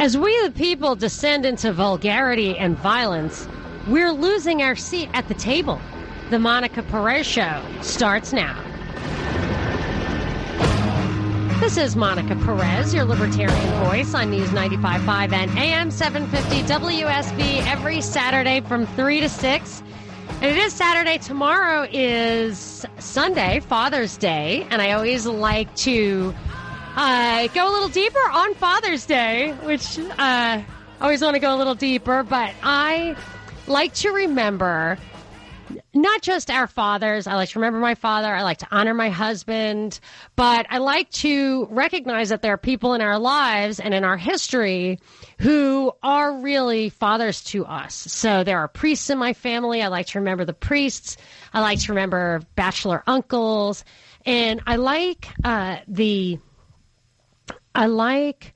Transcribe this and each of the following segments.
As we the people descend into vulgarity and violence, we're losing our seat at the table. The Monica Perez Show starts now. This is Monica Perez, your libertarian voice on News 95.5 and AM 750 WSB every Saturday from 3 to 6. And it is Saturday. Tomorrow is Sunday, Father's Day. And I always like to uh, go a little deeper on Father's Day, which uh, I always want to go a little deeper. But I like to remember not just our fathers. I like to remember my father. I like to honor my husband. But I like to recognize that there are people in our lives and in our history who are really fathers to us. So there are priests in my family. I like to remember the priests. I like to remember bachelor uncles. And I like uh, the. I like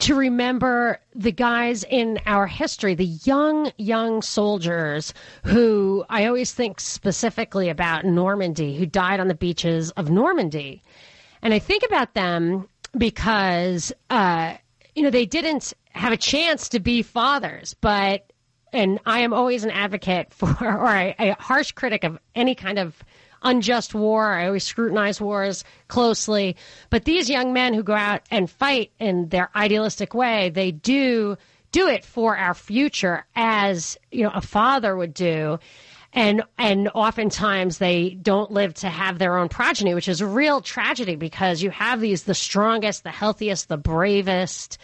to remember the guys in our history, the young, young soldiers who I always think specifically about Normandy, who died on the beaches of Normandy. And I think about them because, uh, you know, they didn't have a chance to be fathers, but, and I am always an advocate for, or a, a harsh critic of any kind of unjust war. I always scrutinize wars closely. But these young men who go out and fight in their idealistic way, they do do it for our future as, you know, a father would do. And and oftentimes they don't live to have their own progeny, which is a real tragedy because you have these the strongest, the healthiest, the bravest,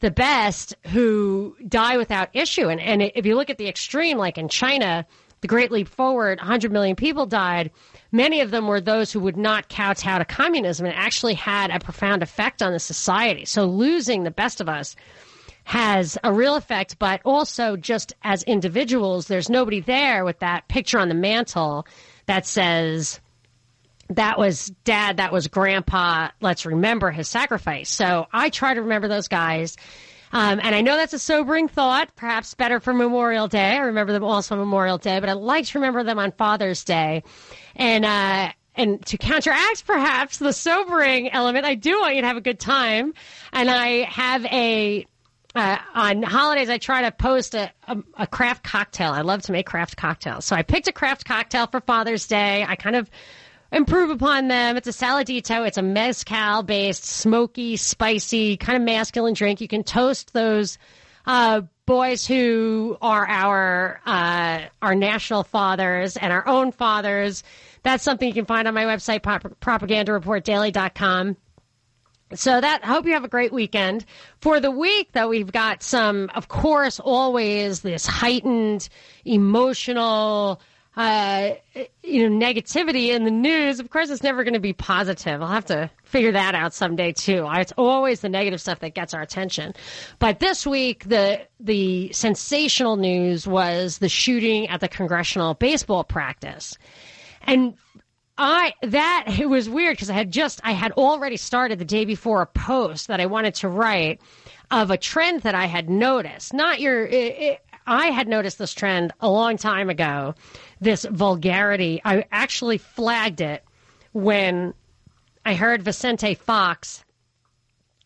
the best who die without issue. And and if you look at the extreme, like in China, the Great Leap Forward, 100 million people died. Many of them were those who would not kowtow to communism and actually had a profound effect on the society. So losing the best of us has a real effect, but also just as individuals, there's nobody there with that picture on the mantle that says, that was dad, that was grandpa, let's remember his sacrifice. So I try to remember those guys um, and I know that's a sobering thought, perhaps better for Memorial Day. I remember them also on Memorial Day, but I like to remember them on Father's Day. And, uh, and to counteract perhaps the sobering element, I do want you to have a good time. And I have a, uh, on holidays, I try to post a, a, a, craft cocktail. I love to make craft cocktails. So I picked a craft cocktail for Father's Day. I kind of improve upon them. It's a saladito. It's a mezcal based, smoky, spicy, kind of masculine drink. You can toast those uh, boys who are our uh, our national fathers and our own fathers. That's something you can find on my website, propagandareportdaily.com. So that hope you have a great weekend. For the week, though, we've got some, of course, always this heightened emotional uh, you know, negativity in the news, of course, it's never going to be positive. I'll have to figure that out someday too. It's always the negative stuff that gets our attention. But this week, the the sensational news was the shooting at the congressional baseball practice, and I that it was weird because I had just I had already started the day before a post that I wanted to write of a trend that I had noticed. Not your. It, it, I had noticed this trend a long time ago this vulgarity. I actually flagged it when I heard Vicente Fox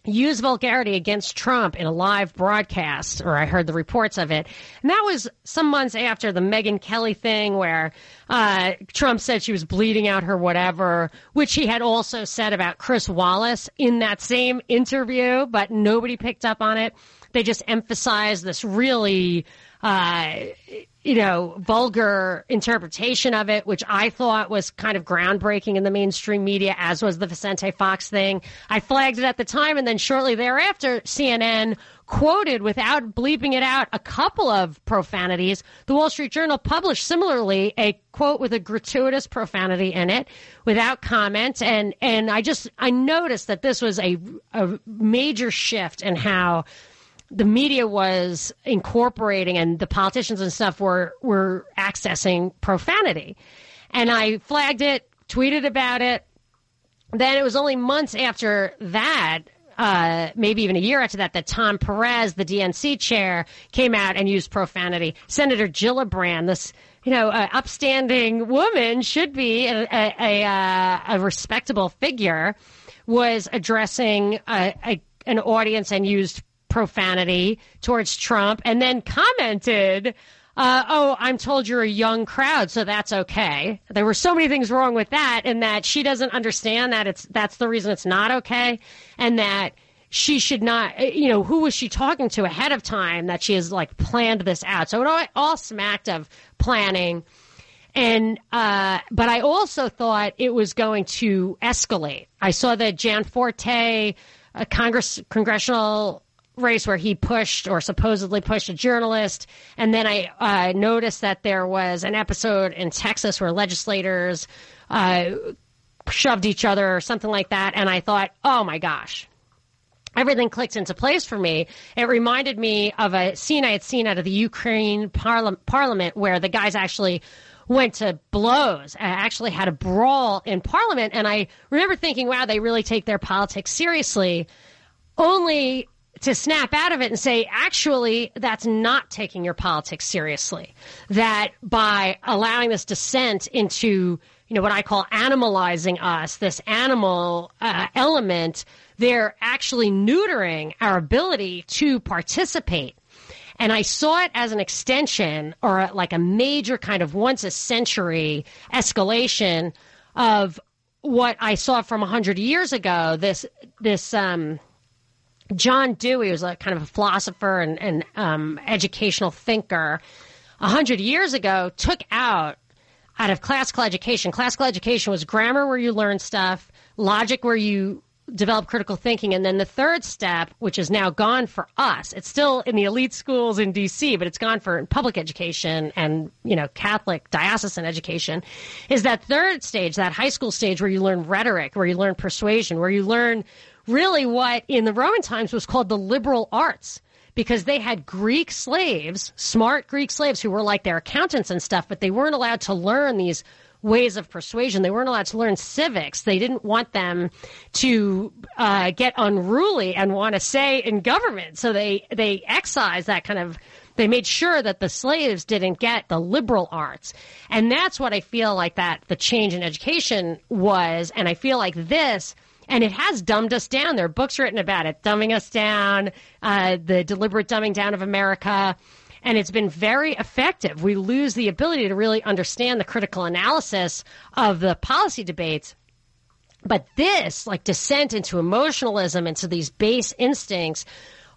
use vulgarity against Trump in a live broadcast, or I heard the reports of it. And that was some months after the Megyn Kelly thing where uh, Trump said she was bleeding out her whatever, which he had also said about Chris Wallace in that same interview, but nobody picked up on it. They just emphasized this really uh, you know, vulgar interpretation of it, which I thought was kind of groundbreaking in the mainstream media, as was the Vicente Fox thing. I flagged it at the time, and then shortly thereafter, CNN quoted without bleeping it out a couple of profanities. The Wall Street Journal published similarly a quote with a gratuitous profanity in it without comment. And, and I just, I noticed that this was a, a major shift in how the media was incorporating and the politicians and stuff were were accessing profanity. And I flagged it, tweeted about it. Then it was only months after that, uh, maybe even a year after that, that Tom Perez, the DNC chair, came out and used profanity. Senator Gillibrand, this you know, uh, upstanding woman, should be a, a, a, uh, a respectable figure, was addressing a an audience and used profanity towards Trump and then commented, uh, oh, I'm told you're a young crowd, so that's okay. There were so many things wrong with that, and that she doesn't understand that it's that's the reason it's not okay, and that she should not, you know, who was she talking to ahead of time that she has like planned this out? So it all, all smacked of planning. And, uh, but I also thought it was going to escalate. I saw that Gianforte, a Congress, congressional race where he pushed or supposedly pushed a journalist. And then I uh, noticed that there was an episode in Texas where legislators uh, shoved each other or something like that. And I thought, oh my gosh, everything clicked into place for me. It reminded me of a scene I had seen out of the Ukraine parla- parliament where the guys actually went to blows, I actually had a brawl in parliament. And I remember thinking, wow, they really take their politics seriously, only to snap out of it and say, actually, that's not taking your politics seriously. That by allowing this descent into, you know, what I call animalizing us, this animal uh, element, they're actually neutering our ability to participate. And I saw it as an extension or a, like a major kind of once a century escalation of what I saw from 100 years ago. This, this, um, John Dewey was a kind of a philosopher and, and um, educational thinker. A hundred years ago, took out out of classical education. Classical education was grammar where you learn stuff, logic where you develop critical thinking, and then the third step, which is now gone for us. It's still in the elite schools in D.C., but it's gone for public education and you know Catholic diocesan education. Is that third stage, that high school stage where you learn rhetoric, where you learn persuasion, where you learn really what in the Roman times was called the liberal arts because they had Greek slaves, smart Greek slaves who were like their accountants and stuff, but they weren't allowed to learn these ways of persuasion. They weren't allowed to learn civics. They didn't want them to uh, get unruly and want to say in government. So they they excised that kind of. They made sure that the slaves didn't get the liberal arts, and that's what I feel like that the change in education was. And I feel like this and it has dumbed us down. There are books written about it, dumbing us down, uh, the deliberate dumbing down of America. And it's been very effective. We lose the ability to really understand the critical analysis of the policy debates. But this, like descent into emotionalism, into these base instincts,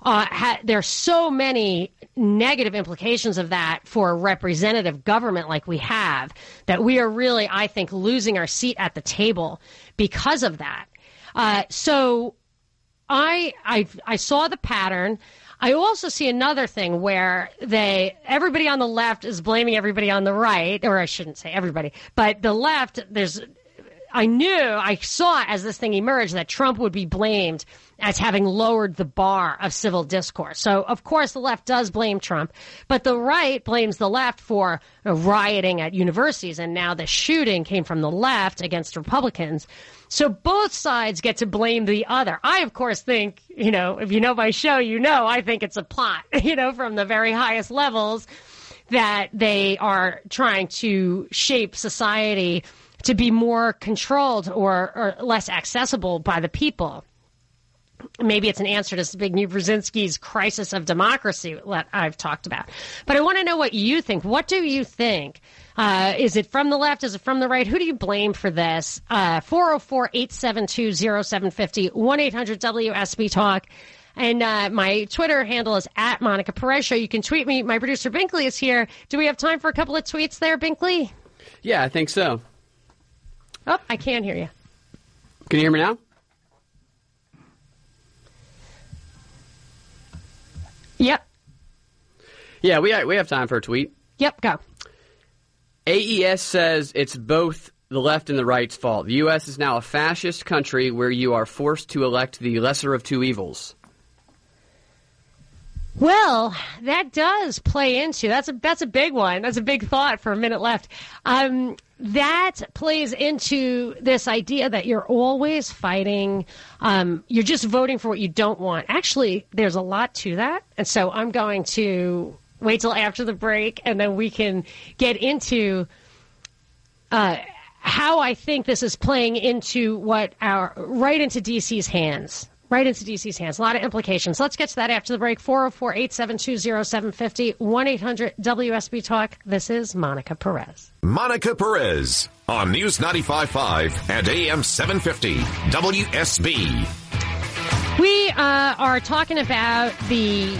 uh, ha- there are so many negative implications of that for a representative government like we have that we are really, I think, losing our seat at the table because of that. Uh, so I, I I saw the pattern. I also see another thing where they everybody on the left is blaming everybody on the right, or I shouldn't say everybody, but the left. There's I knew I saw as this thing emerged that Trump would be blamed as having lowered the bar of civil discourse. So, of course, the left does blame Trump, but the right blames the left for rioting at universities. And now the shooting came from the left against Republicans. So both sides get to blame the other. I, of course, think, you know, if you know my show, you know, I think it's a plot, you know, from the very highest levels that they are trying to shape society to be more controlled or, or less accessible by the people maybe it's an answer to Zbigniew Brzezinski's crisis of democracy that I've talked about. But I want to know what you think. What do you think? Uh, is it from the left? Is it from the right? Who do you blame for this? Uh, 404 872 0750 1 800 WSB Talk. And uh, my Twitter handle is at Monica Perez Show. You can tweet me. My producer Binkley is here. Do we have time for a couple of tweets there, Binkley? Yeah, I think so. Oh, I can hear you. Can you hear me now? Yep. Yeah, we we have time for a tweet. Yep, go. AES says it's both the left and the right's fault. The U.S. is now a fascist country where you are forced to elect the lesser of two evils. Well, that does play into that's a that's a big one. That's a big thought for a minute left. Um, that plays into this idea that you're always fighting. Um, you're just voting for what you don't want. Actually, there's a lot to that, and so I'm going to wait till after the break, and then we can get into. Uh, how I think this is playing into what our right into DC's hands right into DC's hands. A lot of implications. Let's get to that after the break. 404 872 0750 1 800 WSB Talk. This is Monica Perez. Monica Perez on News 95.5 and AM 750 WSB. We uh, are talking about the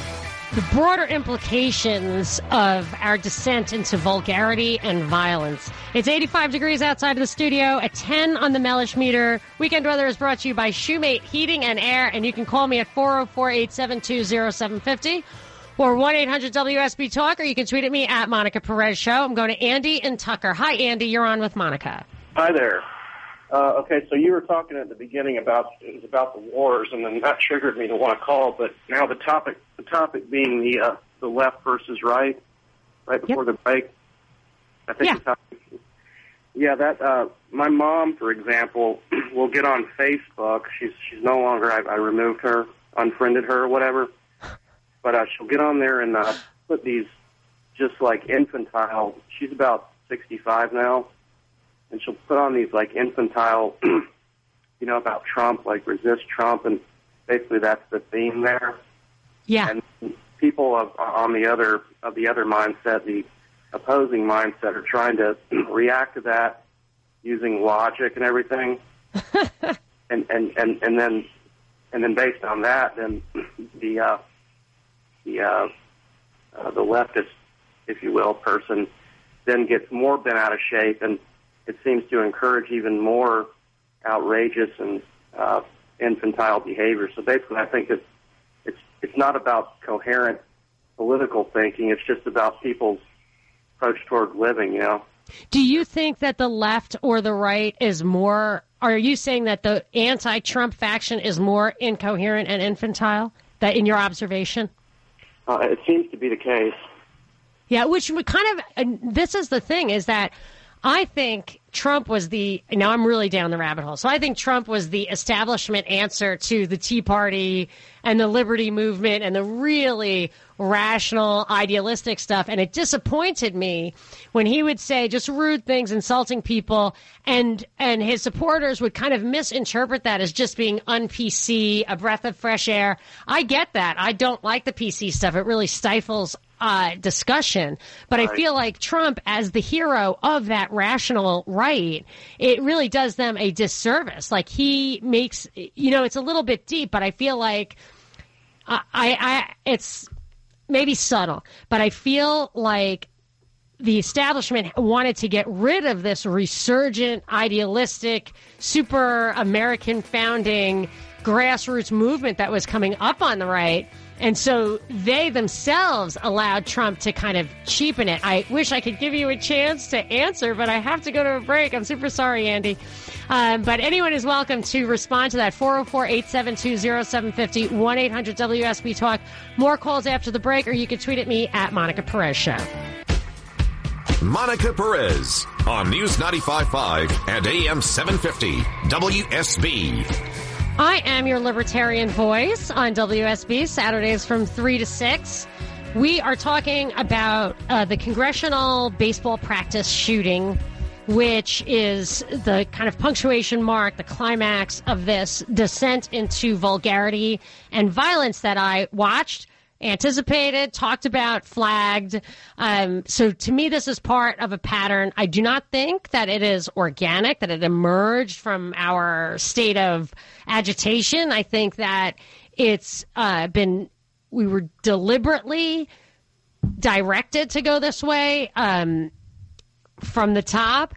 the broader implications of our descent into vulgarity and violence. It's 85 degrees outside of the studio, at 10 on the Mellish meter. Weekend weather is brought to you by Shoemate Heating and Air, and you can call me at 404 872 0750 or 1 800 WSB Talk, or you can tweet at me at Monica Perez Show. I'm going to Andy and Tucker. Hi, Andy. You're on with Monica. Hi there. Uh, okay, so you were talking at the beginning about it was about the wars, and then that triggered me to want to call. But now the topic, the topic being the uh, the left versus right, right before Yep. the break. I think Yeah. the topic. Yeah, that uh, my mom, for example, will get on Facebook. She's she's no longer. I, I removed her, unfriended her, or whatever. But uh, she'll get on there and uh, put these just like infantile. She's about sixty-five now and she'll put on these like infantile, you know, about Trump, like resist Trump, and basically that's the theme there. Yeah. And people of, on the other of the other mindset, the opposing mindset, are trying to react to that using logic and everything, and and and and then and then based on that, then the uh, the uh, uh, the leftist, if you will, person then gets more bent out of shape, and it seems to encourage even more outrageous and uh, infantile behavior. So basically, I think it's it's it's not about coherent political thinking. It's just about people's approach toward living. You know. Do you think that the left or the right is more? Are you saying that the anti-Trump faction is more incoherent and infantile? That in your observation? Uh, it seems to be the case. Yeah, which would kind of. And this is the thing: is that I think Trump was the. Now I'm really down the rabbit hole. So I think Trump was the establishment answer to the Tea Party and the Liberty Movement and the really rational, idealistic stuff. And it disappointed me when he would say just rude things, insulting people, and and his supporters would kind of misinterpret that as just being un-PC, a breath of fresh air. I get that. I don't like the PC stuff. It really stifles uh, discussion. But I feel like Trump, as the hero of that rational right, it really does them a disservice. Like he makes, you know, it's a little bit deep, but I feel like I, I, I it's maybe subtle, but I feel like the establishment wanted to get rid of this resurgent, idealistic, super American founding grassroots movement that was coming up on the right. And so they themselves allowed Trump to kind of cheapen it. I wish I could give you a chance to answer, but I have to go to a break. I'm super sorry, Andy. Um, but anyone is welcome to respond to that 404 872 0750 1 800 WSB Talk. More calls after the break, or you can tweet at me at Monica Perez Show. Monica Perez on News 95.5 and AM 750 WSB. I am your libertarian voice on WSB, Saturdays from 3 to 6. We are talking about uh, the congressional baseball practice shooting, which is the kind of punctuation mark, the climax of this descent into vulgarity and violence that I watched anticipated, talked about, flagged. Um, so to me, this is part of a pattern. I do not think that it is organic, that it emerged from our state of agitation. I think that it's uh, been, we were deliberately directed to go this way um, from the top.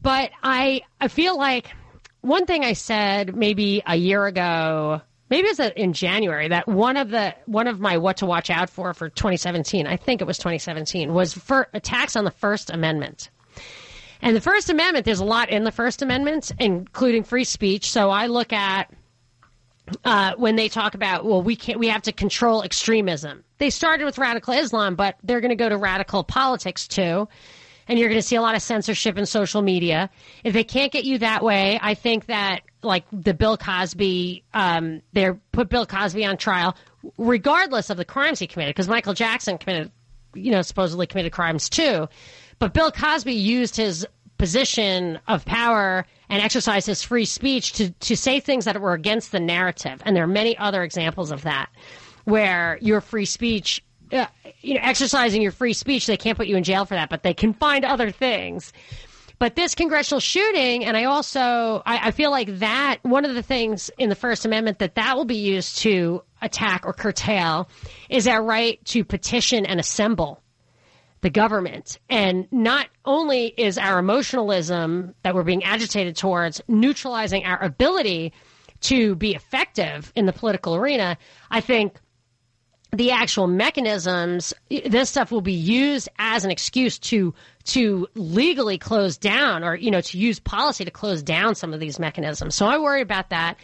But I, I feel like one thing I said maybe a year ago maybe it was in January that one of the one of my what to watch out for for 2017, I think it was 2017, was for attacks on the First Amendment. And the First Amendment, there's a lot in the First Amendment, including free speech. So I look at uh, when they talk about, well, we can't, we have to control extremism. They started with radical Islam, but they're going to go to radical politics too. And you're going to see a lot of censorship in social media. If they can't get you that way, I think that like the Bill Cosby, um, they put Bill Cosby on trial, regardless of the crimes he committed, because Michael Jackson committed, you know, supposedly committed crimes too. But Bill Cosby used his position of power and exercise his free speech to, to say things that were against the narrative. And there are many other examples of that where your free speech, uh, you know, exercising your free speech, they can't put you in jail for that, but they can find other things. But this congressional shooting, and I also, I, I feel like that one of the things in the First Amendment that that will be used to attack or curtail is our right to petition and assemble the government. And not only is our emotionalism that we're being agitated towards neutralizing our ability to be effective in the political arena, I think the actual mechanisms this stuff will be used as an excuse to to legally close down or you know to use policy to close down some of these mechanisms. So i worry about that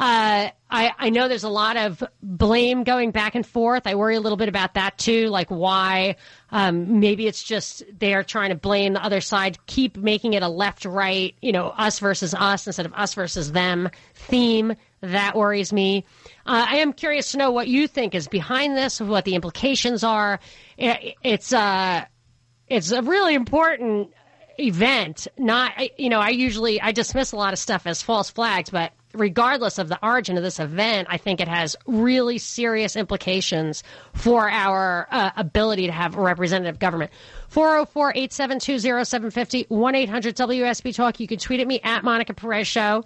uh, I, I know there's a lot of blame going back and forth. I worry a little bit about that too, like why um, maybe it's just they're trying to blame the other side, keep making it a left right, you know, us versus us instead of us versus them theme. That worries me. Uh, I am curious to know what you think is behind this, what the implications are. It's uh, it's a really important event. Not you know, I usually I dismiss a lot of stuff as false flags, but regardless of the origin of this event, I think it has really serious implications for our uh, ability to have representative government. 404 872 0750 1 800 WSB Talk. You can tweet at me at Monica Perez Show.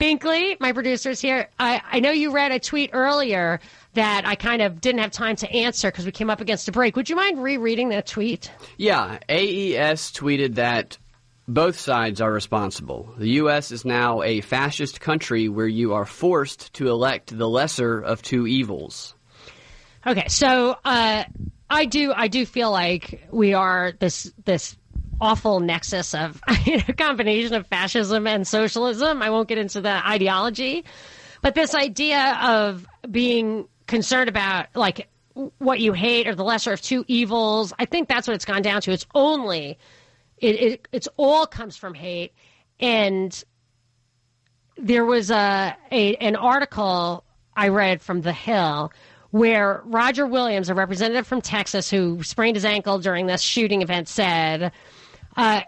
Binkley, my producer's here. I, I know you read a tweet earlier that I kind of didn't have time to answer because we came up against a break. Would you mind rereading that tweet? Yeah. AES tweeted that both sides are responsible. The U.S. is now a fascist country where you are forced to elect the lesser of two evils. Okay, so uh, I do I do feel like we are this this awful nexus of a combination of fascism and socialism. I won't get into the ideology, but this idea of being concerned about like what you hate or the lesser of two evils. I think that's what it's gone down to. It's only it, it it's all comes from hate. And there was a, a an article I read from The Hill where Roger Williams, a representative from Texas who sprained his ankle during this shooting event, said, uh,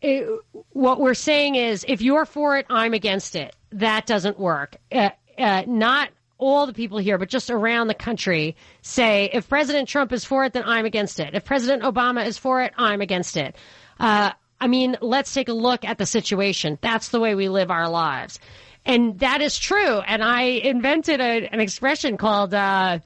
it, "What we're saying is, if you're for it, I'm against it. That doesn't work. Uh, uh, not all the people here, but just around the country say if President Trump is for it, then I'm against it. If President Obama is for it, I'm against it. Uh, I mean, let's take a look at the situation. That's the way we live our lives. And that is true. And I invented a, an expression called uh,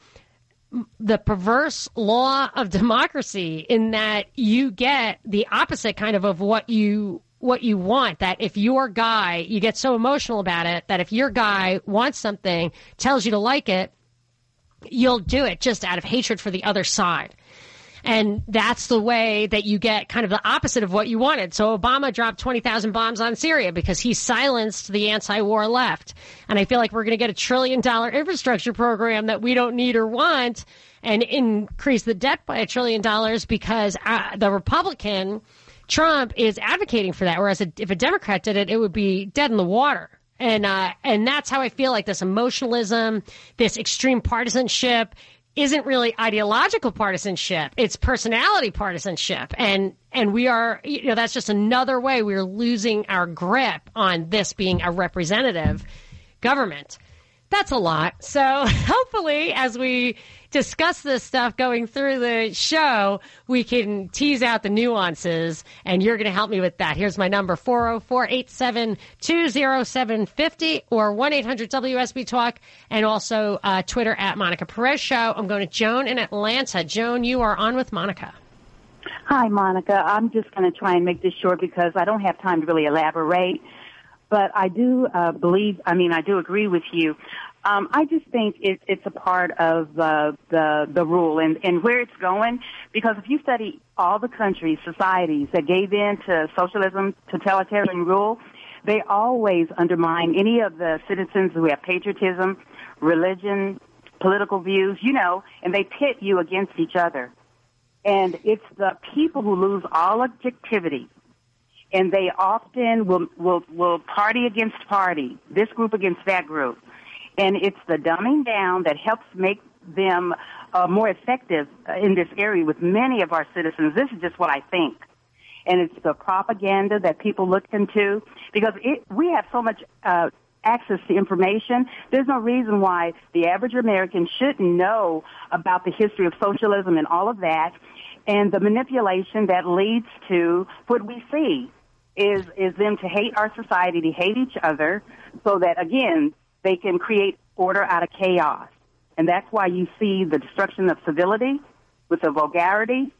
the perverse law of democracy in that you get the opposite kind of of what you what you want that if your guy you get so emotional about it that if your guy wants something tells you to like it you'll do it just out of hatred for the other side and that's the way that you get kind of the opposite of what you wanted. So Obama dropped 20,000 bombs on Syria because he silenced the anti-war left. And I feel like we're going to get a trillion dollar infrastructure program that we don't need or want and increase the debt by a trillion dollars because uh, the Republican Trump is advocating for that. Whereas a, if a Democrat did it, it would be dead in the water. And uh, and that's how I feel like this emotionalism, this extreme partisanship, isn't really ideological partisanship. It's personality partisanship. And and we are you know that's just another way we're losing our grip on this being a representative government. That's a lot. So hopefully as we discuss this stuff going through the show, we can tease out the nuances, and you're going to help me with that. Here's my number 404 872 0750 or 1 800 WSB Talk, and also uh, Twitter at Monica Perez Show. I'm going to Joan in Atlanta. Joan, you are on with Monica. Hi, Monica. I'm just going to try and make this short because I don't have time to really elaborate. But I do uh, believe, I mean, I do agree with you. Um, I just think it, it's a part of uh, the the rule and, and where it's going. Because if you study all the countries, societies that gave in to socialism, totalitarian rule, they always undermine any of the citizens who have patriotism, religion, political views, you know, and they pit you against each other. And it's the people who lose all objectivity. And they often will, will, will party against party, this group against that group and it's the dumbing down that helps make them uh, more effective in this area with many of our citizens. This is just what I think. and it's the propaganda that people look into because it, we have so much uh, access to information. There's no reason why the average American shouldn't know about the history of socialism and all of that, and the manipulation that leads to what we see is is them to hate our society, to hate each other, so that again they can create order out of chaos. And that's why you see the destruction of civility with the vulgarity,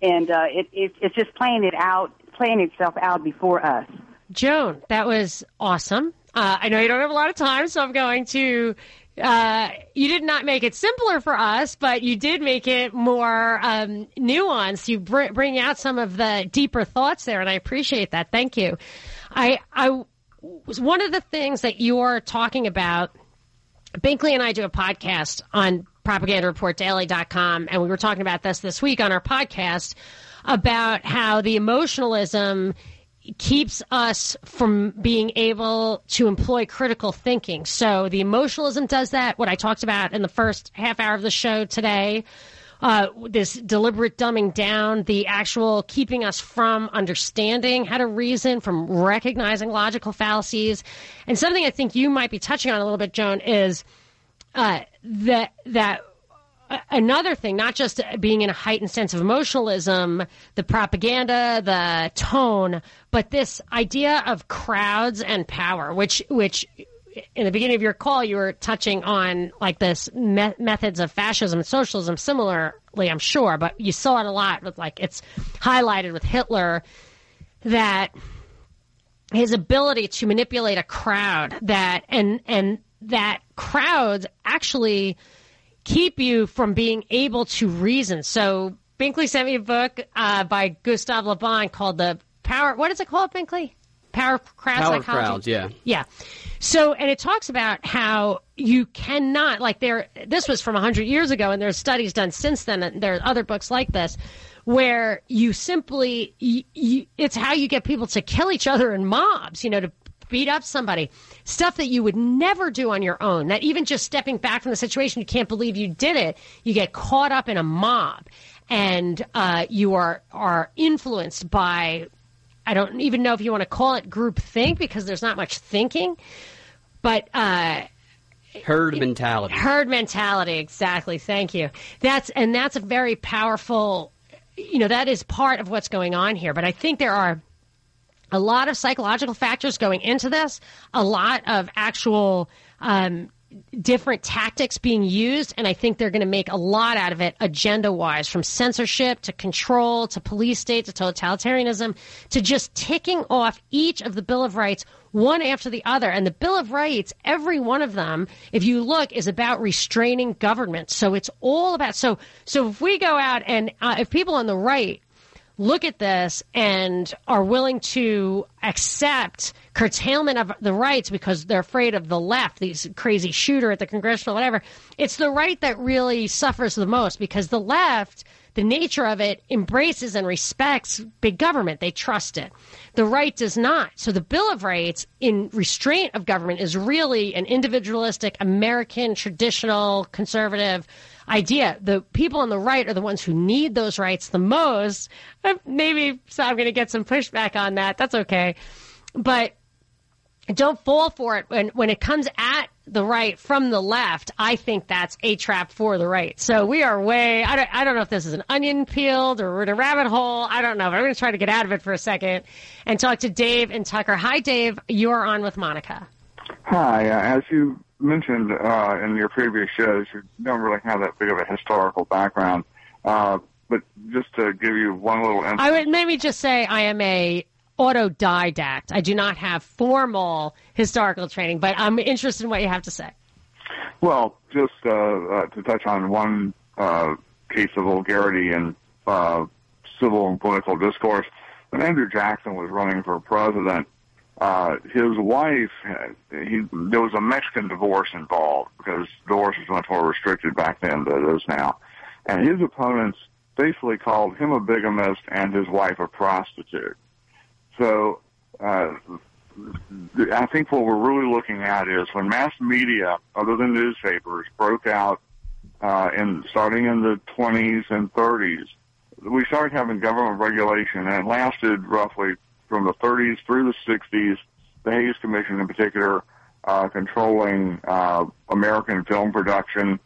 and uh, it, it, it's just playing it out, playing itself out before us. Joan, that was awesome. Uh, I know you don't have a lot of time, so I'm going to. Uh, you did not make it simpler for us, but you did make it more um, nuanced. You br- bring out some of the deeper thoughts there, and I appreciate that. Thank you. I, I was one of the things that you're talking about. Binkley and I do a podcast on propagandareportdaily.com, and we were talking about this this week on our podcast about how the emotionalism keeps us from being able to employ critical thinking. So the emotionalism does that, what I talked about in the first half hour of the show today. Uh, this deliberate dumbing down, the actual keeping us from understanding how to reason, from recognizing logical fallacies. And something I think you might be touching on a little bit, Joan, is uh, that that another thing, not just being in a heightened sense of emotionalism, the propaganda, the tone, but this idea of crowds and power, which which in the beginning of your call you were touching on like this me- methods of fascism and socialism similarly i'm sure but you saw it a lot with like it's highlighted with hitler that his ability to manipulate a crowd that and and that crowds actually keep you from being able to reason. So Binkley sent me a book uh, by Gustave Le Bon called the Power. What is it called, Binkley? Power of Crowd Power Psychology. crowds, yeah. Yeah. So, and it talks about how you cannot, like, there, this was from 100 years ago, and there's studies done since then, and there are other books like this, where you simply, you, you, it's how you get people to kill each other in mobs, you know, to beat up somebody. Stuff that you would never do on your own. That even just stepping back from the situation, you can't believe you did it. You get caught up in a mob, and uh, you are are influenced by. I don't even know if you want to call it group think because there's not much thinking, but. Uh, Herd mentality. Herd mentality, exactly. Thank you. That's and that's a very powerful. You know, that is part of what's going on here. But I think there are a lot of psychological factors going into this, a lot of actual um, different tactics being used, and I think they're going to make a lot out of it agenda wise, from censorship to control to police state to totalitarianism to just ticking off each of the Bill of Rights one after the other. And the Bill of Rights, every one of them, if you look, is about restraining government. So it's all about so so if we go out and uh, if people on the right look at this and are willing to accept curtailment of the rights because they're afraid of the left, these crazy shooter at the congressional, whatever. It's the right that really suffers the most because the left, the nature of it, embraces and respects big government. They trust it. The right does not. So the Bill of Rights, in restraint of government, is really an individualistic, American, traditional, conservative idea. The people on the right are the ones who need those rights the most. Uh, Maybe so I'm going to get some pushback on that. That's okay. But don't fall for it when when it comes at the right from the left. I think that's a trap for the right. So we are way. I don't. I don't know if this is an onion peeled or a rabbit hole. I don't know. But I'm going to try to get out of it for a second and talk to Dave and Tucker. Hi, Dave. You are on with Monica. Hi. Uh, as you mentioned uh, in your previous shows, you don't really have that big of a historical background. Uh, but just to give you one little insight. I would maybe just say I am a autodidact. I do not have formal historical training, but I'm interested in what you have to say. Well, just uh, uh, to touch on one uh, case of vulgarity in uh, civil and political discourse, when Andrew Jackson was running for president, uh, his wife, had, he, there was a Mexican divorce involved because divorce was much more restricted back then than it is now. And his opponents basically called him a bigamist and his wife a prostitute. So uh, I think what we're really looking at is when mass media, other than newspapers, broke out uh, in starting in the 20s and 30s, we started having government regulation, and it lasted roughly from the 30s through the 60s. The Hays Commission, in particular, uh, controlling uh, American film production,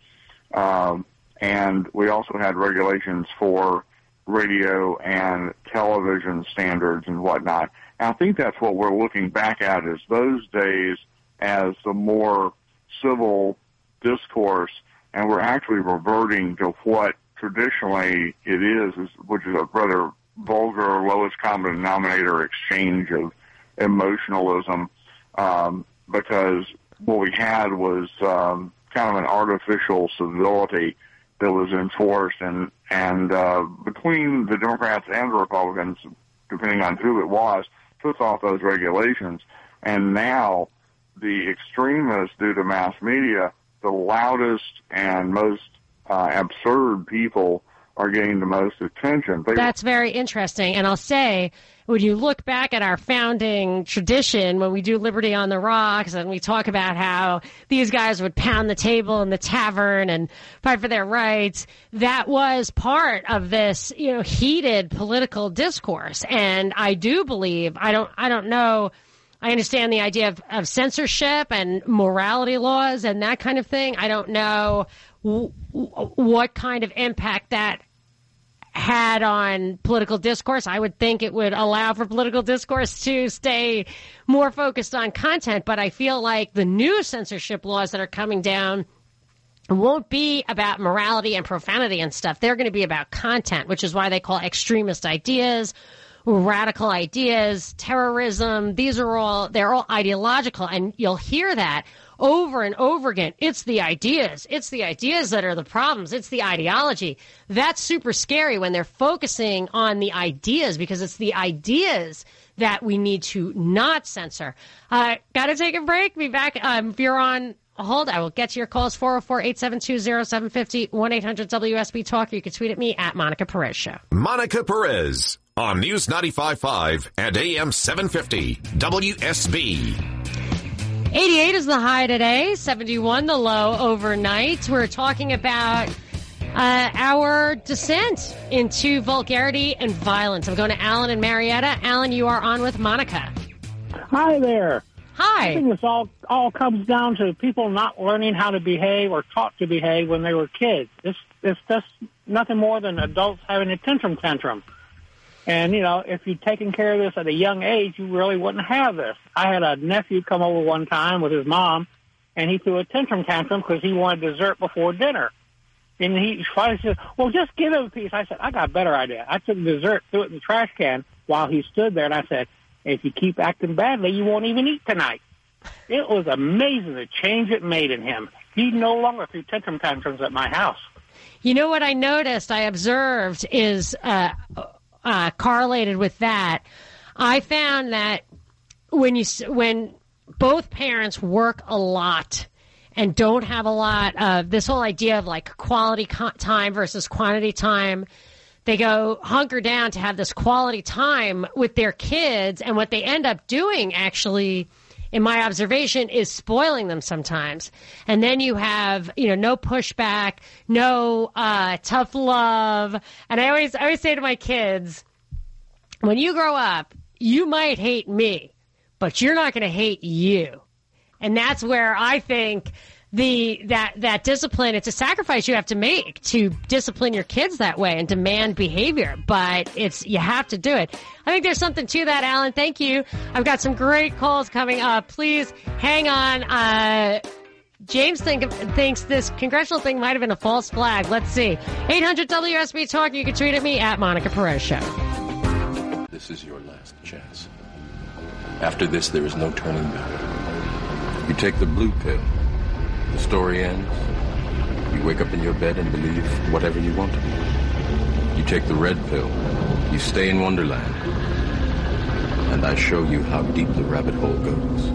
um, and we also had regulations for radio and television standards and whatnot. And I think that's what we're looking back at is those days as the more civil discourse, and we're actually reverting to what traditionally it is, is which is a rather vulgar, lowest common denominator exchange of emotionalism, um, because what we had was um, kind of an artificial civility that was enforced, and and uh, between the Democrats and the Republicans, depending on who it was, took off those regulations, and now the extremists, due to mass media, the loudest and most uh, absurd people are getting the most attention. They, That's very interesting. And I'll say, when you look back at our founding tradition, when we do Liberty on the Rocks and we talk about how these guys would pound the table in the tavern and fight for their rights, that was part of this, you know, heated political discourse. And I do believe, I don't, I don't know, I understand the idea of, of censorship and morality laws and that kind of thing. I don't know what kind of impact that had on political discourse. I would think it would allow for political discourse to stay more focused on content, but I feel like the new censorship laws that are coming down won't be about morality and profanity and stuff. They're going to be about content, which is why they call extremist ideas, radical ideas, terrorism. These are all, they're all ideological. And you'll hear that over and over again. It's the ideas. It's the ideas that are the problems. It's the ideology. That's super scary when they're focusing on the ideas because it's the ideas that we need to not censor. Uh, Got to take a break. Be back. Um, if you're on hold, I will get to your calls 404 872 0750 1 800 WSB Talk. You can tweet at me at Monica Perez Show. Monica Perez on News 95.5 and AM 750 WSB. 88 is the high today, 71 the low overnight. We're talking about uh, our descent into vulgarity and violence. I'm going to Alan and Marietta. Alan, you are on with Monica. Hi there. Hi. I think this all all comes down to people not learning how to behave or taught to behave when they were kids. It's it's just nothing more than adults having a tantrum tantrum. And, you know, if you'd taken care of this at a young age, you really wouldn't have this. I had a nephew come over one time with his mom, and he threw a tantrum tantrum because he wanted dessert before dinner. And he finally said, well, just give him a piece. I said, I got a better idea. I took dessert, threw it in the trash can while he stood there, and I said, if you keep acting badly, you won't even eat tonight. It was amazing the change it made in him. He no longer threw tantrum tantrums at my house. You know what I noticed, I observed is uh, uh, correlated with that, I found that when you when both parents work a lot and don't have a lot of this whole idea of like quality co- time versus quantity time they go hunker down to have this quality time with their kids and what they end up doing actually in my observation is spoiling them sometimes. And then you have you know no pushback no uh, tough love. And i always I always say to my kids when you grow up you might hate me but you're not going to hate you. And that's where i think the that that discipline it's a sacrifice you have to make to discipline your kids that way and demand behavior but it's you have to do it i think there's something to that alan thank you i've got some great calls coming up please hang on uh James think, thinks this congressional thing might have been a false flag. Let's see. 800 WSB Talk. You can tweet at me at Monica Perez Show. This is your last chance. After this, there is no turning back. You take the blue pill the story ends. You wake up in your bed and believe whatever you want to. You take the red pill. You stay in Wonderland. And I show you how deep the rabbit hole goes.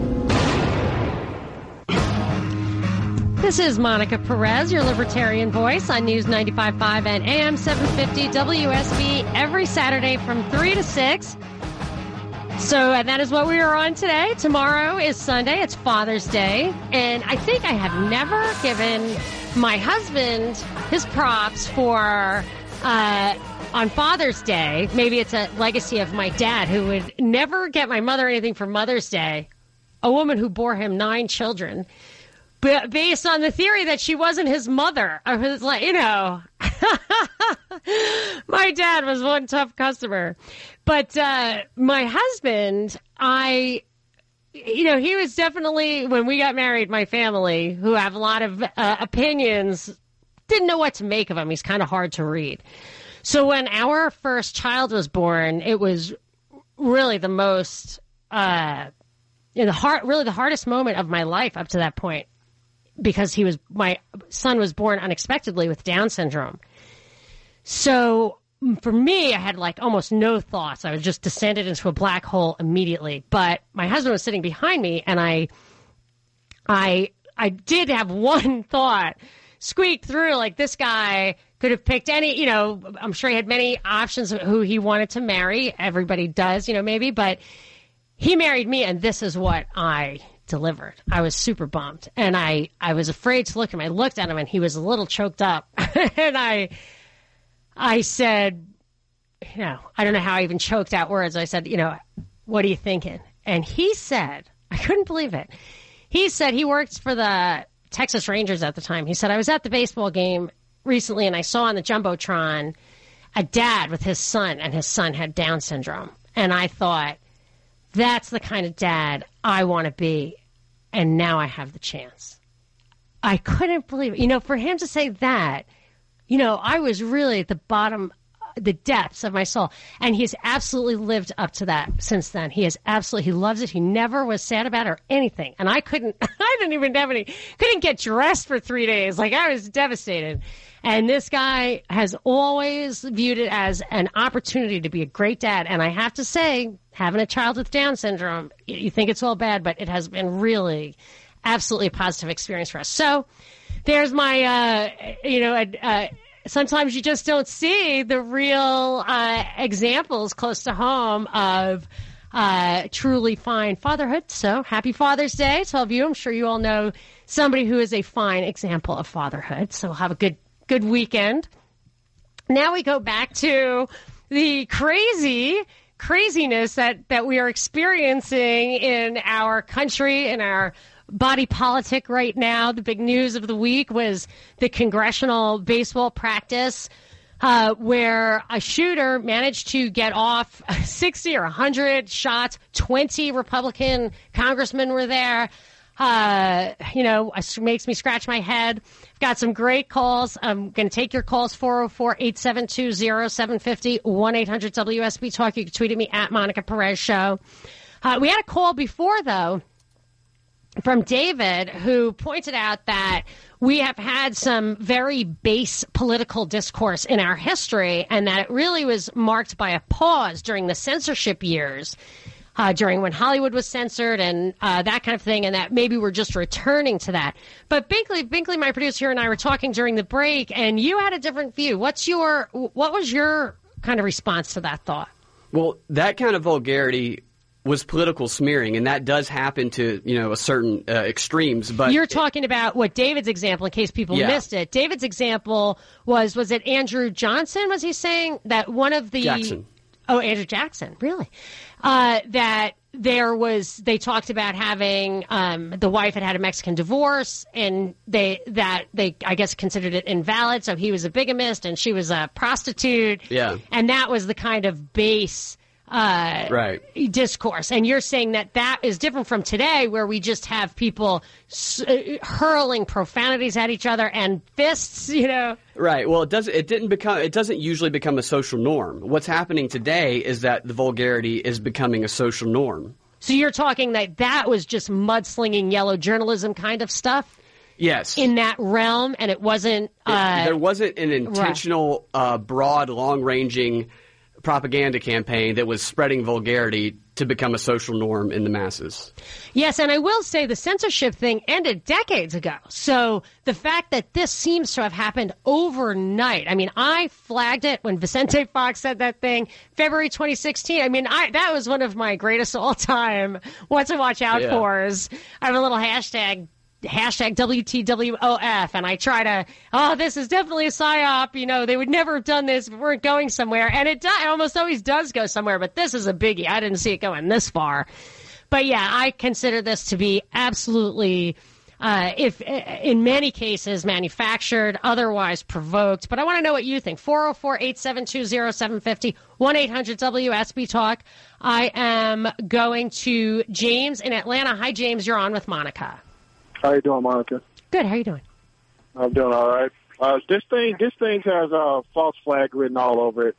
This is Monica Perez, your libertarian voice on News 95.5 and AM 750 WSB every Saturday from 3 to 6. So and that is what we are on today. Tomorrow is Sunday. It's Father's Day. And I think I have never given my husband his props for uh, on Father's Day, maybe it's a legacy of my dad who would never get my mother anything for Mother's Day, a woman who bore him nine children, based on the theory that she wasn't his mother. I was like, you know, my dad was one tough customer. But uh, my husband, I you know, he was definitely when we got married. My family, who have a lot of uh, opinions, didn't know what to make of him. He's kind of hard to read. So when our first child was born, it was really the most, uh, you know, the heart, really the hardest moment of my life up to that point, because he was my son was born unexpectedly with Down syndrome. So mm, for me, I had like almost no thoughts. I was just descended into a black hole immediately. But my husband was sitting behind me, and I, I, I did have one thought squeak through. Like this guy could have picked any. You know, I'm sure he had many options of who he wanted to marry. Everybody does, you know, maybe, but he married me, and this is what I delivered. I was super bummed, and I, I was afraid to look at him. I looked at him, and he was a little choked up, and I. I said, you know, I don't know how I even choked out words. I said, you know, what are you thinking? And he said, I couldn't believe it. He said he worked for the Texas Rangers at the time. He said, I was at the baseball game recently and I saw on the Jumbotron a dad with his son, and his son had Down syndrome. And I thought, that's the kind of dad I want to be. And now I have the chance. I couldn't believe it. You know, for him to say that, you know, I was really at the bottom, uh, the depths of my soul. And he's absolutely lived up to that since then. He is absolutely, he loves it. He never was sad about it or anything. And I couldn't, I didn't even have any, couldn't get dressed for three days. Like I was devastated. And this guy has always viewed it as an opportunity to be a great dad. And I have to say, having a child with Down syndrome, you think it's all bad, but it has been really absolutely a positive experience for us. So there's my, uh, you know, uh, sometimes you just don't see the real uh, examples close to home of uh, truly fine fatherhood. So happy Father's Day to all of you. I'm sure you all know somebody who is a fine example of fatherhood. So have a good good weekend. Now we go back to the crazy craziness that, that we are experiencing in our country, in our body politic right now. The big news of the week was the congressional baseball practice. Uh, where a shooter managed to get off 60 or 100 shots. 20 Republican congressmen were there. Uh, you know, makes me scratch my head. Got some great calls. I'm going to take your calls 404 872 0750 1 800 WSB Talk. You can tweet at me at Monica Perez Show. Uh, we had a call before, though, from David, who pointed out that we have had some very base political discourse in our history, and that it really was marked by a pause during the censorship years. Uh, during when Hollywood was censored and uh, that kind of thing, and that maybe we're just returning to that. But Binkley, Binkley, my producer, and I were talking during the break, and you had a different view. What's your what was your kind of response to that thought? Well, that kind of vulgarity was political smearing, and that does happen to you know a certain uh, extremes. But you're talking about what David's example, in case people Yeah. missed it. David's example was was it Andrew Johnson? Was he saying that one of the Jackson. Oh, Andrew Jackson, really? Uh, that there was they talked about having um, the wife had had a Mexican divorce, and they that they I guess considered it invalid. So he was a bigamist, and she was a prostitute. Yeah. and that was the kind of base. Uh, Right. discourse. And you're saying that that is different from today, where we just have people s- uh, hurling profanities at each other and fists, you know. Right. Well, it doesn't. It didn't become. It doesn't usually become a social norm. What's happening today is that the vulgarity is becoming a social norm. So you're talking that that was just mudslinging yellow journalism kind of stuff Yes. in that realm, and it wasn't. Uh, there wasn't an intentional, uh, broad, long-ranging propaganda campaign that was spreading vulgarity to become a social norm in the masses. Yes, and I will say the censorship thing ended decades ago. So the fact that this seems to have happened overnight. I mean, I flagged it when Vicente Fox said that thing February 2016. I mean, I that was one of my greatest all-time what to watch out Yeah. fors. I have a little hashtag hashtag WTWOF and I try to, oh, this is definitely a psyop. You know, they would never have done this if we weren't going somewhere. And it, it almost always does go somewhere, but this is a biggie. I didn't see it going this far. But yeah, I consider this to be absolutely uh, if in many cases manufactured, otherwise provoked. But I want to know what you think. 404 872 0750 1 800 WSB Talk. I am going to James in Atlanta. Hi, James. You're on with Monica. How you doing, Monica? Good. How you doing? I'm doing all right. Uh, this thing, this thing has a false flag written all over it.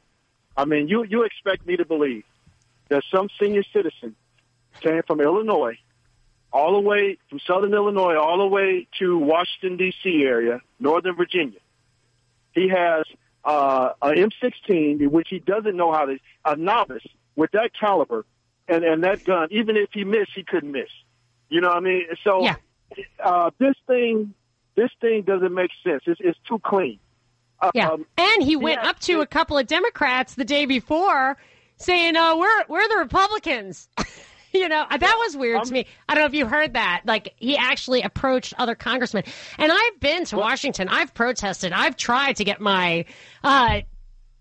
I mean, you you expect me to believe that some senior citizen came from Illinois all the way from southern Illinois all the way to Washington, D.C. area, northern Virginia. He has uh, an M16, which he doesn't know how to, a novice with that caliber and, and that gun, even if he missed, he couldn't miss. You know what I mean? So yeah. Uh, this thing, this thing doesn't make sense. It's, it's too clean. Yeah, Um, and he went yeah, up to a couple of Democrats the day before, saying, "Oh, we're we're the Republicans." you know, that was weird to me. I don't know if you heard that. Like he actually approached other congressmen, and I've been to Washington. I've protested. I've tried to get my uh,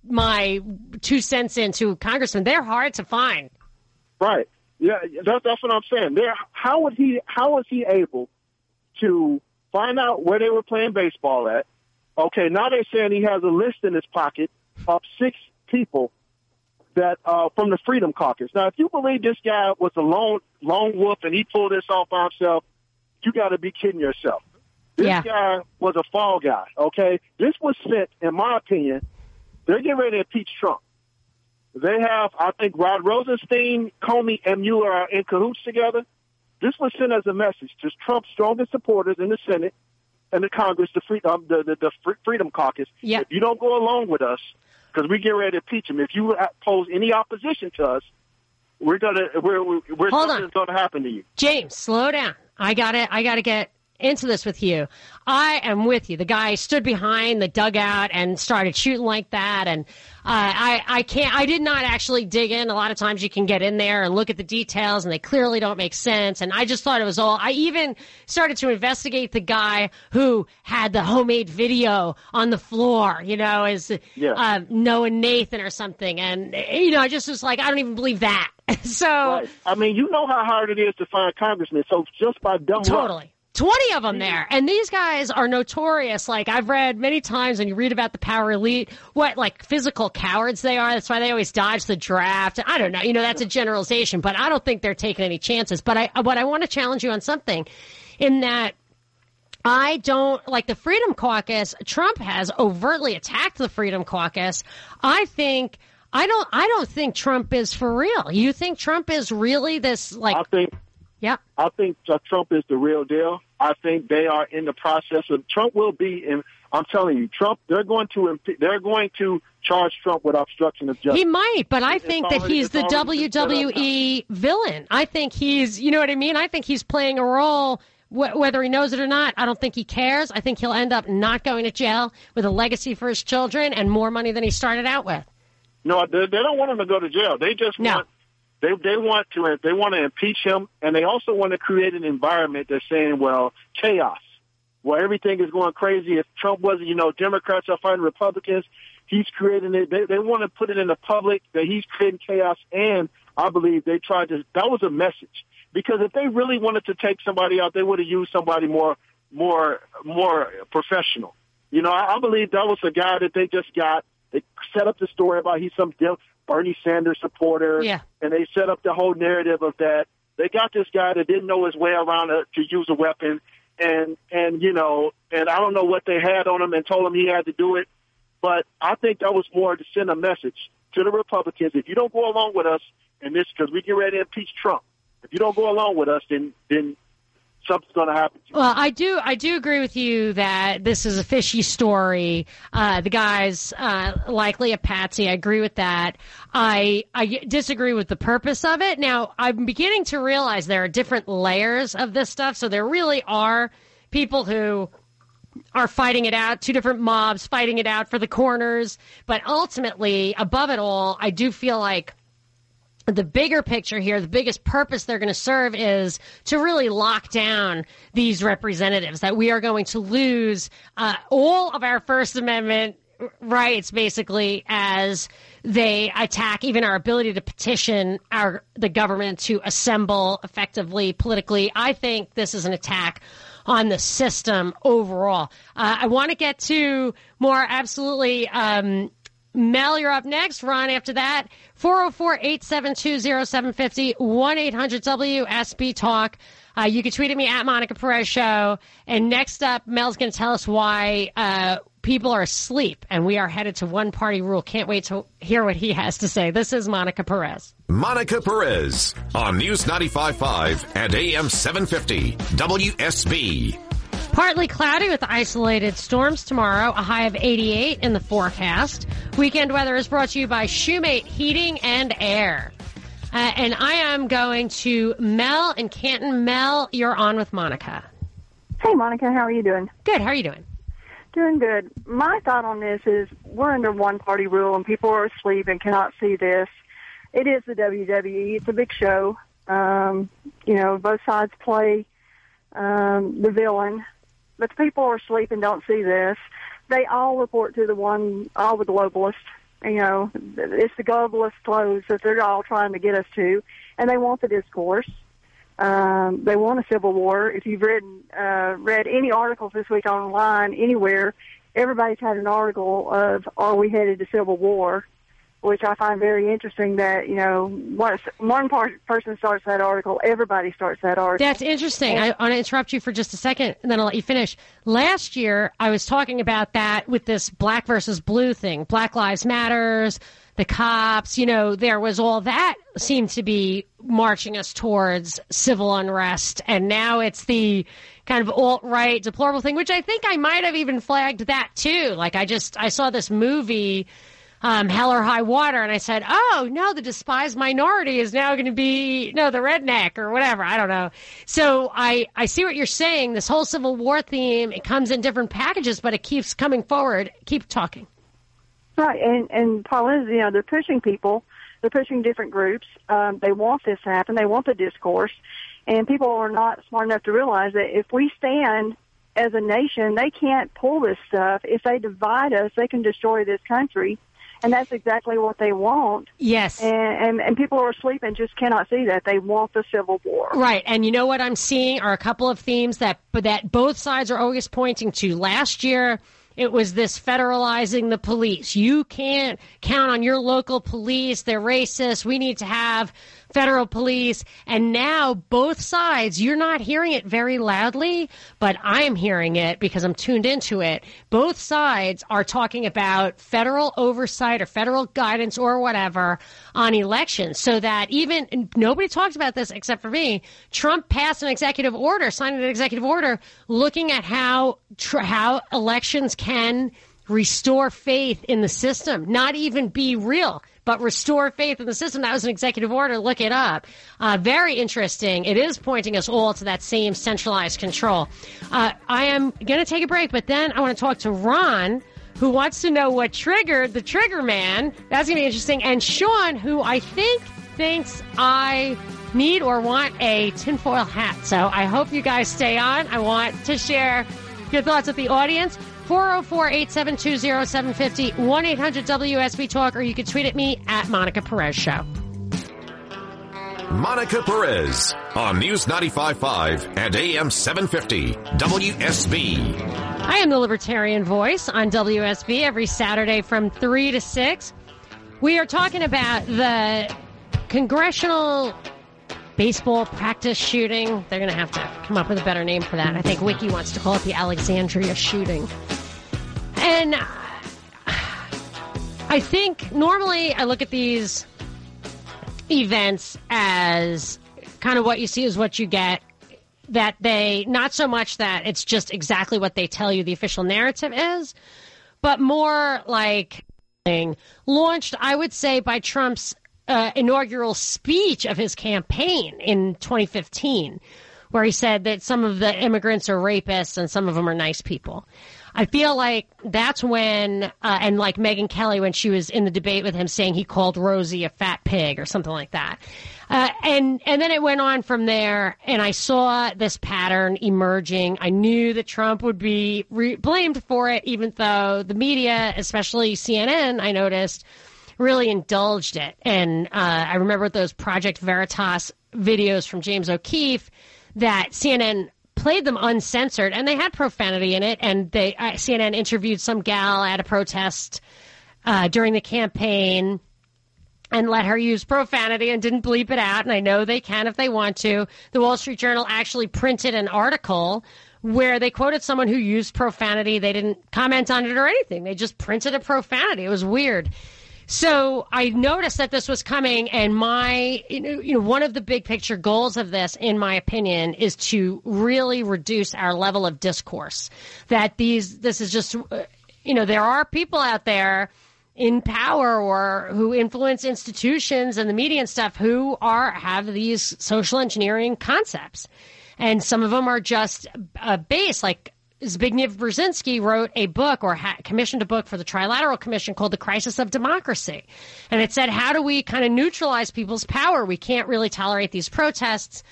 my two cents into congressmen. They're hard to find. Right. Yeah, that, that's what I'm saying. There, how was he? How was he able to find out where they were playing baseball at? Okay, now they're saying he has a list in his pocket of six people that uh, from the Freedom Caucus. Now, if you believe this guy was a lone lone wolf and he pulled this off by himself, you got to be kidding yourself. This Yeah. guy was a fall guy. Okay, this was sent, in my opinion. They're getting ready to impeach Trump. They have, I think, Rod Rosenstein, Comey, and Mueller are in cahoots together. This was sent as a message to Trump's strongest supporters in the Senate and the Congress, the Free, um, the, the, the Freedom Caucus. Yeah. If you don't go along with us, because we get ready to impeach him, if you pose any opposition to us, we're gonna, we're, we're, we're Hold on. something's gonna happen to you. James, slow down. I got to I got to get into this with you. I am with you. The guy stood behind the dugout and started shooting like that, and uh, I I can't. I did not actually dig in. A lot of times you can get in there and look at the details, and they clearly don't make sense. And I just thought it was all. I even started to investigate the guy who had the homemade video on the floor. You know, as Yeah. uh, Noah Nathan or something, and you know, I just was like, I don't even believe that. so. Right. I mean, you know how hard it is to find congressmen. So just by dumb luck, Totally. 20 of them there. And these guys are notorious. Like, I've read many times when you read about the power elite, what, like, physical cowards they are. That's why they always dodge the draft. I don't know. You know, that's a generalization, but I don't think they're taking any chances. But I, but I want to challenge you on something in that I don't like the Freedom Caucus. Trump has overtly attacked the Freedom Caucus. I think. I don't. I don't think Trump is for real. You think Trump is really this like? I think yeah. I think uh, Trump is the real deal. I think they are in the process of Trump will be in. I'm telling you, Trump. They're going to they're going to charge Trump with obstruction of justice. He might, but I It's think that he's the already been set up WWE villain. I think he's, you know what I mean? I think he's playing a role, wh- whether he knows it or not. I don't think he cares. I think he'll end up not going to jail with a legacy for his children and more money than he started out with. No, they, they don't want him to go to jail. They just No. want they they want to they want to impeach him, and they also want to create an environment that's saying, well, chaos, where everything is going crazy. If Trump wasn't, you know, Democrats are fighting Republicans. He's creating it. They they want to put it in the public that he's creating chaos, and I believe they tried to. That was a message because if they really wanted to take somebody out, they would have used somebody more more more professional. You know, I, I believe that was a guy that they just got. They set up the story about he's some Dem- Bernie Sanders supporter, Yeah. and they set up the whole narrative of that. They got this guy that didn't know his way around to, to use a weapon, and and you know, and I don't know what they had on him and told him he had to do it, but I think that was more to send a message to the Republicans: if you don't go along with us in this, because we get ready to impeach Trump, if you don't go along with us, then then something's going to happen. To. Well, I do. I do agree with you that this is a fishy story. Uh, the guy's uh, likely a patsy. I agree with that. I I disagree with the purpose of it. Now, I'm beginning to realize there are different layers of this stuff. So there really are people who are fighting it out, two different mobs fighting it out for the corners. But ultimately, above it all, I do feel like the bigger picture here, the biggest purpose they're going to serve is to really lock down these representatives, that we are going to lose uh, all of our First Amendment rights basically as they attack even our ability to petition our the government to assemble effectively politically. I think this is an attack on the system overall. Uh, i want to get to more absolutely um, Mel, you're up next. Ron, after that, 404 872 0750 1 800 WSB Talk. Uh, you can tweet at me at Monica Perez Show. And next up, Mel's going to tell us why uh, people are asleep and we are headed to one party rule. Can't wait to hear what he has to say. This is Monica Perez. Monica Perez on News 95.5 and AM 750 WSB. Partly cloudy with isolated storms tomorrow, a high of 88 in the forecast. Weekend weather is brought to you by Shoemate Heating and Air. Uh, and I am going to Mel and Canton. Mel, you're on with Monica. Hey, Monica, how are you doing? Good. How are you doing? Doing good. My thought on this is we're under one party rule and people are asleep and cannot see this. It is the WWE. It's a big show. Um, you know, both sides play um, the villain but the people are asleep and don't see this. They all report to the one, all the globalists. You know, it's the globalist clothes that they're all trying to get us to, and they want the discourse. Um, they want a civil war. If you've read uh, read any articles this week online anywhere, everybody's had an article of "Are we headed to civil war?" Which I find very interesting that, you know, once one part, person starts that article, everybody starts that article. That's interesting. And, I want to interrupt you for just a second and then I'll let you finish. Last year, I was talking about that with this black versus blue thing. Black Lives Matters, the cops, you know, there was all that seemed to be marching us towards civil unrest. And now it's the kind of alt right deplorable thing, which I think I might have even flagged that too. Like I just, I saw this movie um, hell or high water. And I said, oh, no, the despised minority is now going to be, no, the redneck or whatever. I don't know. So I, I see what you're saying. This whole Civil War theme, it comes in different packages, but it keeps coming forward. Keep talking. Right. And, and Paul is, you know, they're pushing people. They're pushing different groups. Um, they want this to happen. They want the discourse. And people are not smart enough to realize that if we stand as a nation, they can't pull this stuff. If they divide us, they can destroy this country and that's exactly what they want. Yes, and, and and people are asleep and just cannot see that they want the civil war. Right, and you know what I'm seeing are a couple of themes that that both sides are always pointing to. Last year. It was this federalizing the police. You can't count on your local police. They're racist. We need to have federal police. And now both sides, you're not hearing it very loudly, but I am hearing it because I'm tuned into it. Both sides are talking about federal oversight or federal guidance or whatever on elections so that even nobody talks about this except for me. Trump passed an executive order, signed an executive order looking at how, how elections can restore faith in the system, not even be real but restore faith in the system. That was an executive order. Look it up. Uh, very interesting. It is pointing us all to that same centralized control. Uh, I am going to take a break, but then I want to talk to Ron who wants to know what triggered the trigger man. That's going to be interesting. And Sean, who I think thinks I need or want a tinfoil hat. So I hope you guys stay on. I want to share your thoughts with the audience. 404 872 0750 1 800 WSB Talk, or you can tweet at me at Monica Perez Show. Monica Perez on News 95.5 and AM 750 WSB. I am the Libertarian Voice on WSB every Saturday from 3 to 6. We are talking about the congressional baseball practice shooting. They're going to have to come up with a better name for that. I think Wiki wants to call it the Alexandria shooting. And I think normally I look at these events as kind of what you see is what you get. That they, not so much that it's just exactly what they tell you the official narrative is, but more like launched, I would say, by Trump's uh, inaugural speech of his campaign in 2015, where he said that some of the immigrants are rapists and some of them are nice people. I feel like that's when, uh, and like Megyn Kelly when she was in the debate with him saying he called Rosie a fat pig or something like that. Uh, and and then it went on from there, and I saw this pattern emerging. I knew that Trump would be re- blamed for it, even though the media, especially CNN, I noticed, really indulged it. And uh, I remember those Project Veritas videos from James O'Keefe that CNN played them uncensored, and they had profanity in it. And they uh, CNN interviewed some gal at a protest uh, during the campaign and let her use profanity and didn't bleep it out. And I know they can if they want to. The Wall Street Journal actually printed an article where they quoted someone who used profanity. They didn't comment on it or anything. They just printed a profanity. It was weird. So I noticed that this was coming, and my, you know, one of the big picture goals of this, in my opinion, is to really reduce our level of discourse. That these, this is just, uh, you know, there are people out there in power or who influence institutions and the media and stuff who are have these social engineering concepts, and some of them are just uh, base like Zbigniew Brzezinski wrote a book or ha- commissioned a book for the Trilateral Commission called The Crisis of Democracy. And it said, how do we kind of neutralize people's power? We can't really tolerate these protests.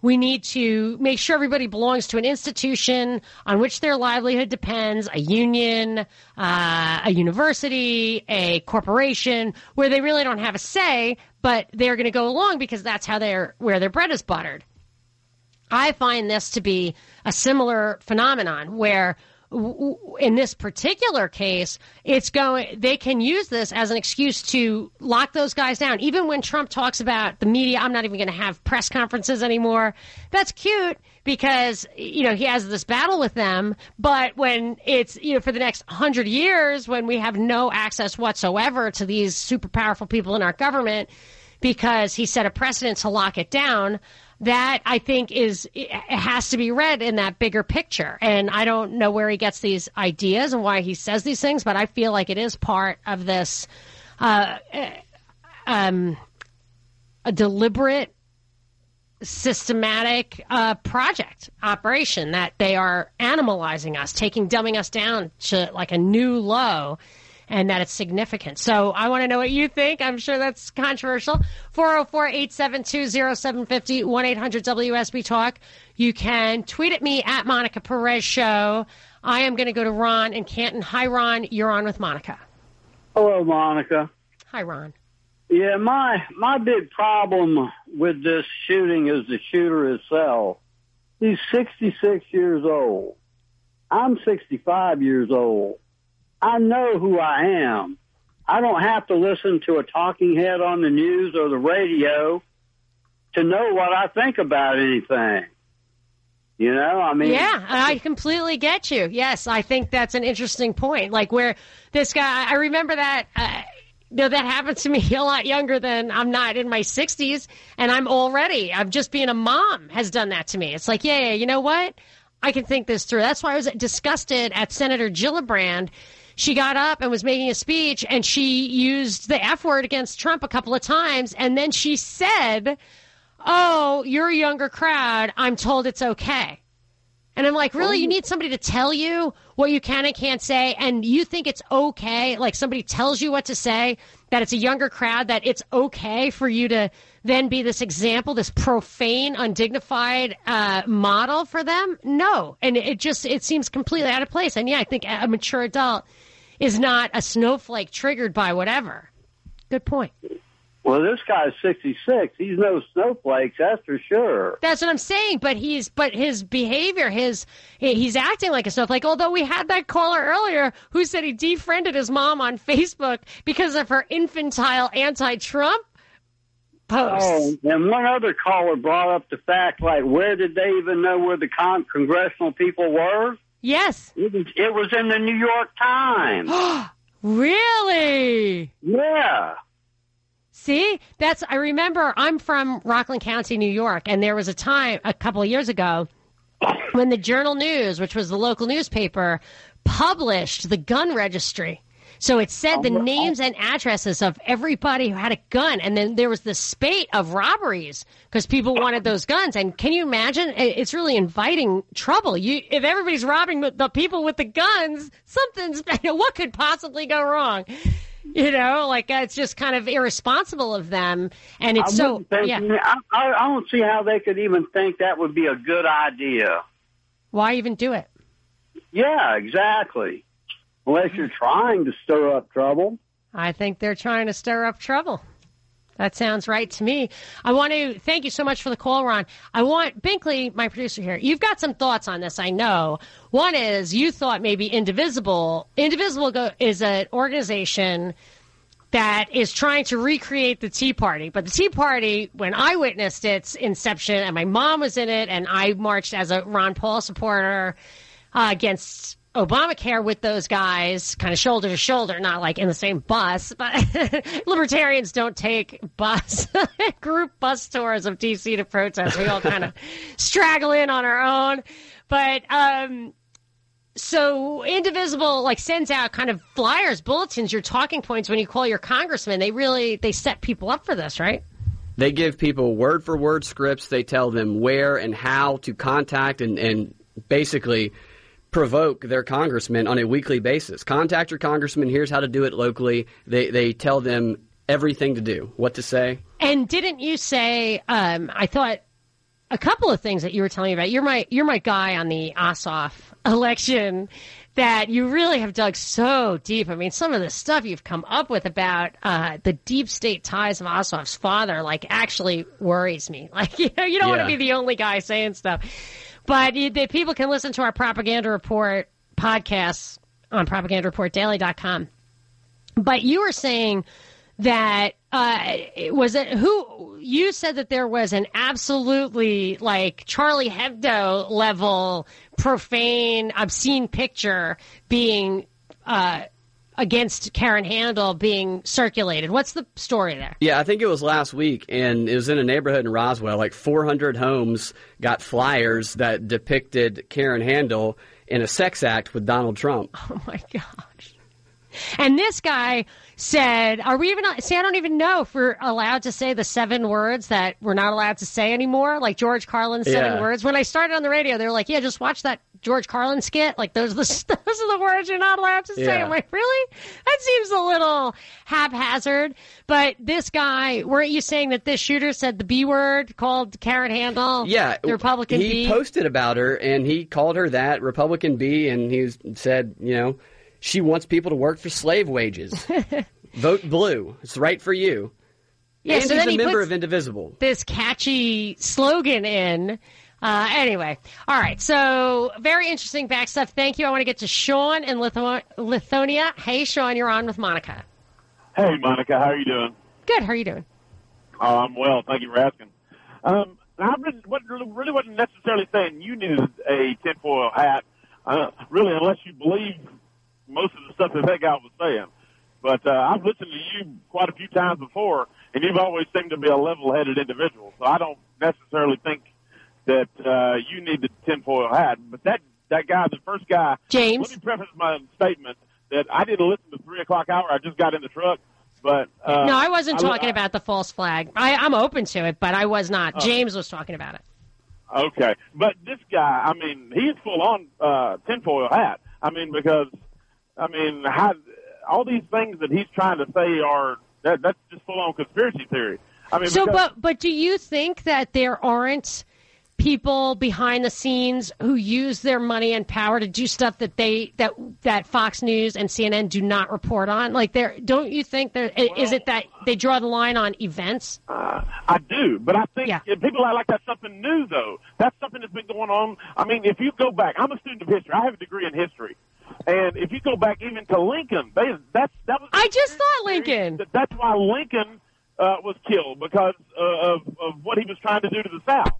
We need to make sure everybody belongs to an institution on which their livelihood depends, a union, uh, a university, a corporation, where they really don't have a say, but they're going to go along because that's how they're, where their bread is buttered. I find this to be a similar phenomenon where in this particular case, it's going. They can use this as an excuse to lock those guys down. Even when Trump talks about the media, I'm not even going to have press conferences anymore. That's cute because you know he has this battle with them. But when it's you know for the next hundred years, when we have no access whatsoever to these super powerful people in our government, because he set a precedent to lock it down that I think is has to be read in that bigger picture. And I don't know where he gets these ideas and why he says these things, but I feel like it is part of this uh, um, a deliberate, systematic uh, project operation that they are animalizing us, taking dumbing us down to like a new low and that it's significant. So I want to know what you think. I'm sure that's controversial. 404 872 0750 1 800 WSB Talk. You can tweet at me at Monica Perez Show. I am going to go to Ron in Canton. Hi, Ron. You're on with Monica. Hello, Monica. Hi, Ron. Yeah, my my big problem with this shooting is the shooter himself. He's 66 years old. I'm 65 years old. I know who I am. I don't have to listen to a talking head on the news or the radio to know what I think about anything. You know, I mean, yeah, I completely get you. Yes, I think that's an interesting point. Like where this guy, I remember that. Uh, you know, that happened to me a lot younger than I'm not in my 60s, and I'm already, I'm just being a mom has done that to me. It's like, yeah, yeah, you know what? I can think this through. That's why I was disgusted at Senator Gillibrand she got up and was making a speech and she used the F word against Trump a couple of times. And then she said, Oh, you're a younger crowd. I'm told it's okay. And I'm like, really? You oh. need somebody to tell you what you can and can't say, and you think it's okay? Like somebody tells you what to say, that it's a younger crowd, that it's okay for you to then be this example, this profane, undignified uh, model for them? No. And it just, it seems completely out of place. And yeah, I think a mature adult is not a snowflake triggered by whatever. Good point. Well, this guy's 66. He's no snowflake, that's for sure. That's what I'm saying. But he's, but his behavior, his, he's acting like a snowflake. Although we had that caller earlier who said he defriended his mom on Facebook because of her infantile anti-Trump posts. Oh, and one other caller brought up the fact, like, where did they even know where the con- congressional people were? Yes. It was, it was in the New York Times. really? Yeah. See, that's, I remember I'm from Rockland County, New York, and there was a time a couple of years ago when the Journal News, which was the local newspaper, published the gun registry. So it said the oh, names and addresses of everybody who had a gun, and then there was the spate of robberies because people wanted those guns. And can you imagine? It's really inviting trouble. You, if everybody's robbing the- the people with the guns, something's what could possibly go wrong? You know, like uh, it's just kind of irresponsible of them, and it's so think- yeah. I, I, I don't see how they could even think that would be a good idea. Why even do it? Yeah, exactly. Unless you're trying to stir up trouble. I think they're trying to stir up trouble. That sounds right to me. I want to thank you so much for the call, Ron. I want Binkley, my producer here. You've got some thoughts on this, I know. One is you thought maybe Indivisible. Indivisible go, is an organization that is trying to recreate the Tea Party. But the Tea Party, when I witnessed its inception, and my mom was in it, and I marched as a Ron Paul supporter uh, against Obamacare with those guys, kind of shoulder to shoulder, not like in the same bus. But libertarians don't take bus group bus tours of DC to protest. We all kind of straggle in on our own. But um, so indivisible like sends out kind of flyers bulletins your talking points when you call your congressman they really they set people up for this right They give people word for word scripts. They tell them where and how to contact and, and basically provoke their congressman on a weekly basis. Contact your congressman. Here's how to do it locally. They, they tell them everything to do, what to say. and didn't you say um, i thought a couple of things that you were telling me about you're my you're my guy on the ossoff election that you really have dug so deep. I mean, some of the stuff you've come up with about uh, the deep state ties of Ossoff's father, like, actually worries me. Like, you know, you don't want to be the only guy saying stuff. But the, people can listen to our Propaganda Report podcasts on propagandareportdaily.com. But you were saying that uh, was it who you said that there was an absolutely like Charlie Hebdo level profane, obscene picture being uh, against Karen Handel being circulated. What's the story there? Yeah, I think it was last week, and it was in a neighborhood in Roswell. Like 400 homes got flyers that depicted Karen Handel in a sex act with Donald Trump. Oh my gosh! And this guy said, "Are we even? See, I don't even know if we're allowed to say the seven words that we're not allowed to say anymore. Like George Carlin's seven Yeah. words. When I started on the radio, they were like, "Yeah, just watch that George Carlin skit. Like those are the those are the words you're not allowed to say." Yeah. I'm like, really? That seems a little haphazard. But this guy, weren't you saying that this shooter said the B word, called Karen Handel? Yeah, the Republican He posted about her, and he called her that Republican B, and he said, you know, she wants people to work for slave wages. Vote blue. It's right for you. Yeah, and so he's then a he member puts- of Indivisible. this catchy slogan in. Uh, anyway, all right. So very interesting back stuff. Thank you. I want to get to Sean in Lithu- Lithonia. Hey, Sean, you're on with Monica. Hey, Monica, how are you doing? Good. How are you doing? Oh, I'm well. Thank you for asking. Um, I really wasn't necessarily saying you needed a tinfoil hat, uh, really, unless you believe most of the stuff that that guy was saying. But uh, I've listened to you quite a few times before, and you've always seemed to be a level-headed individual. So I don't necessarily think that uh, you need the tinfoil hat. But that that guy, the first guy, James. Let me preface my statement that I didn't listen to three o'clock hour. I just got in the truck. But uh, no, I wasn't I- talking about the false flag. I, I'm open to it, but I was not. Oh. James was talking about it. Okay, but this guy, I mean, he's full on uh, tinfoil hat. I mean, because I mean, how, all these things that he's trying to say are that that's just full on conspiracy theory. I mean, so, because, but but do you think that there aren't people behind the scenes who use their money and power to do stuff that they that that Fox News and CNN do not report on? Like, there don't you think there is it that they draw the line on events? uh, I do, but I think if people are like that's something new, though. That's something that's been going on. I mean, if you go back, I'm a student of history. I have a degree in history, and if you go back even to Lincoln, they, that's that was. I just thought Lincoln. That, that's why Lincoln uh, was killed because uh, of of what he was trying to do to the South.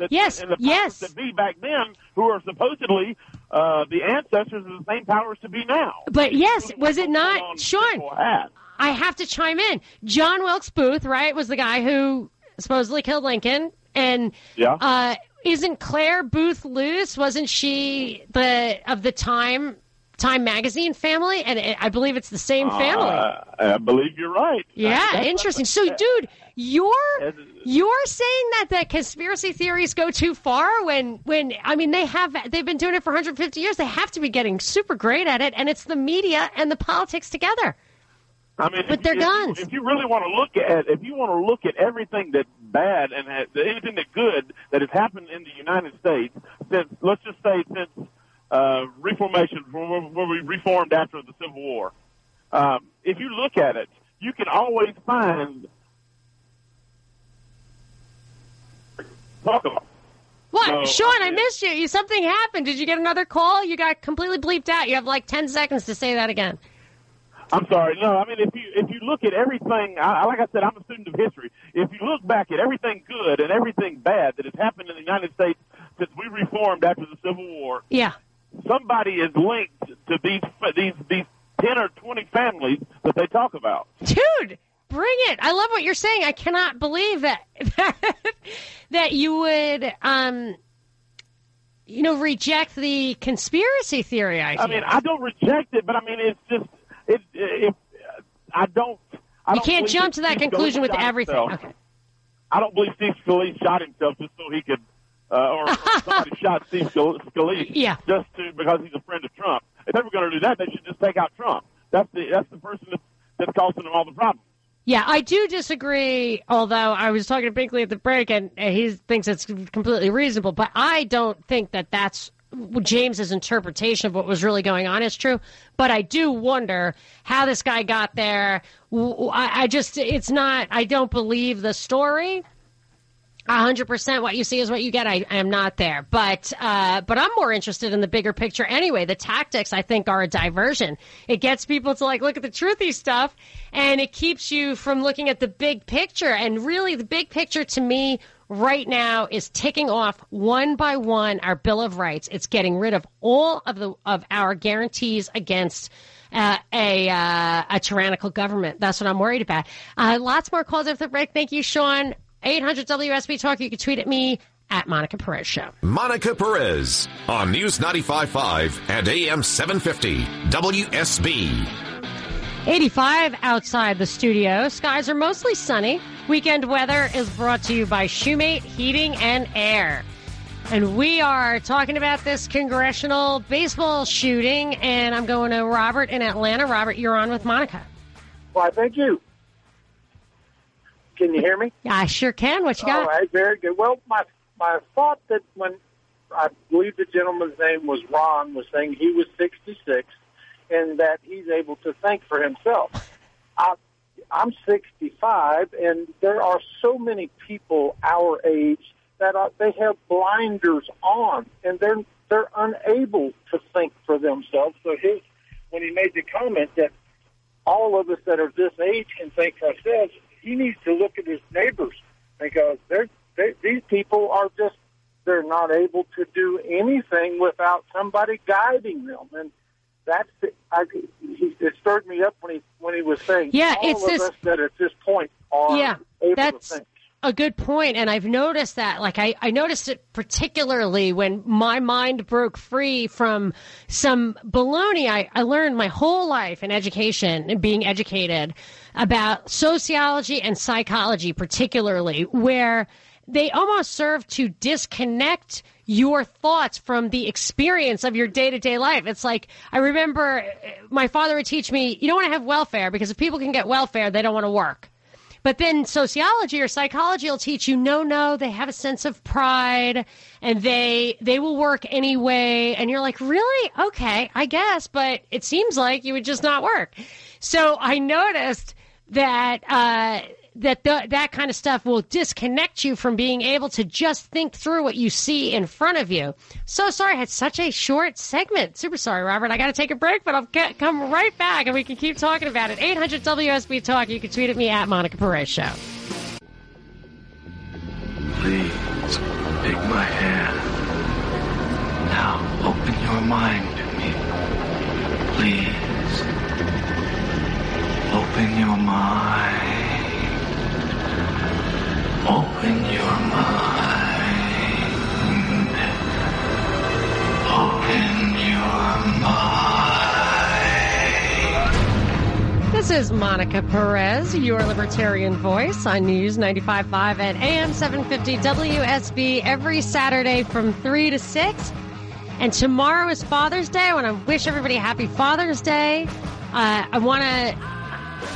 That, Yes, and the powers yes. that be back then, who are supposedly uh, the ancestors of the same powers to be now. But yes, was it not Sean? I have to chime in. John Wilkes Booth, right, was the guy who supposedly killed Lincoln, and Yeah. uh, isn't Clare Boothe Luce? Wasn't she the of the time Time Magazine family, and I believe it's the same family. Uh, I believe you're right. Yeah, interesting. So, dude, you're you're saying that the conspiracy theories go too far when when I mean they have they've been doing it for 150 years. They have to be getting super great at it, and it's the media and the politics together. I mean, With their guns. If you really want to look at, if you want to look at everything that's bad and has, anything that good that has happened in the United States since, let's just say, since uh, reformation, when we reformed after the Civil War, um, if you look at it, you can always find talk about. What, No, Sean? I missed you. you. Something happened. Did you get another call? You got completely bleeped out. You have like 10 seconds to say that again. I'm sorry. No, I mean if you if you look at everything, I, like I said, I'm a student of history. If you look back at everything good and everything bad that has happened in the United States since we reformed after the Civil War, Yeah. Somebody is linked to these these these ten or twenty families that they talk about. Dude, bring it. I love what you're saying. I cannot believe that that you would um you know reject the conspiracy theory idea. I mean, I don't reject it, but I mean it's just it. If I don't, I you don't can't jump to that conclusion with everything. Okay. I don't believe Steve Scalise shot himself just so he could, uh, or, or somebody shot Steve Scal- Scalise Yeah. just to because he's a friend of Trump. If they were going to do that, they should just take out Trump. That's the that's the person that's, that's causing them all the problems. Yeah, I do disagree. Although I was talking to Binkley at the break, and he thinks it's completely reasonable. But I don't think that that's James's interpretation of what was really going on is true. But I do wonder how this guy got there. I just, it's not. I don't believe the story. Hundred percent. What you see is what you get. I, I am not there, but uh, but I'm more interested in the bigger picture anyway. The tactics I think are a diversion. It gets people to like look at the truthy stuff, and it keeps you from looking at the big picture. And really, the big picture to me right now is ticking off one by one our Bill of Rights. It's getting rid of all of the of our guarantees against. Uh, a uh, a tyrannical government. That's what I'm worried about. Uh, lots more calls after the break. Thank you, Sean. 800 WSB Talk. You can tweet at me at Monica Perez Show. Monica Perez on News 95.5 and AM 750 WSB. 85 outside the studio. Skies are mostly sunny. Weekend weather is brought to you by Shoemate Heating and Air. And we are talking about this congressional baseball shooting, and I'm going to Robert in Atlanta. Robert, you're on with Monica. Why, thank you. Can you hear me? I sure can. What you got? All right, very good. Well, my my thought that when I believe the gentleman's name was Ron was saying he was 66 and that he's able to think for himself. I, I'm 65, and there are so many people our age that are, they have blinders on, and they're they're unable to think for themselves. So his when he made the comment that all of us that are this age can think for ourselves, he needs to look at his neighbors because they're they, these people are just they're not able to do anything without somebody guiding them, and that's the, I, he, it stirred me up when he when he was saying Yeah, all it's of this- us that at this point are Yeah, able that's to think. a good point, and I've noticed that. Like I, I noticed it particularly when my mind broke free from some baloney I, I learned my whole life in education and being educated about sociology and psychology, particularly where they almost serve to disconnect your thoughts from the experience of your day to day life. It's like, I remember uh, my father would teach me, you don't want to have welfare because if people can get welfare, they don't want to work. But then sociology or psychology will teach you no, no, they have a sense of pride and they they will work anyway. And you're like, really? Okay, I guess, but it seems like you would just not work. So I noticed that uh, that that kind of stuff will disconnect you from being able to just think through what you see in front of you. So sorry, I had such a short segment. Super sorry, Robert. I got to take a break, but I'll get, come right back and we can keep talking about it. 800 WSB Talk. You can tweet at me at Monica Perez Show. Please take my hand. Now open your mind to me. Please open your mind. Open your mind. Open your mind. This is Monica Perez, your libertarian voice on News 95.5 at AM 750 WSB every Saturday from 3 to 6. And tomorrow is Father's Day. I want to wish everybody a happy Father's Day. Uh, I want to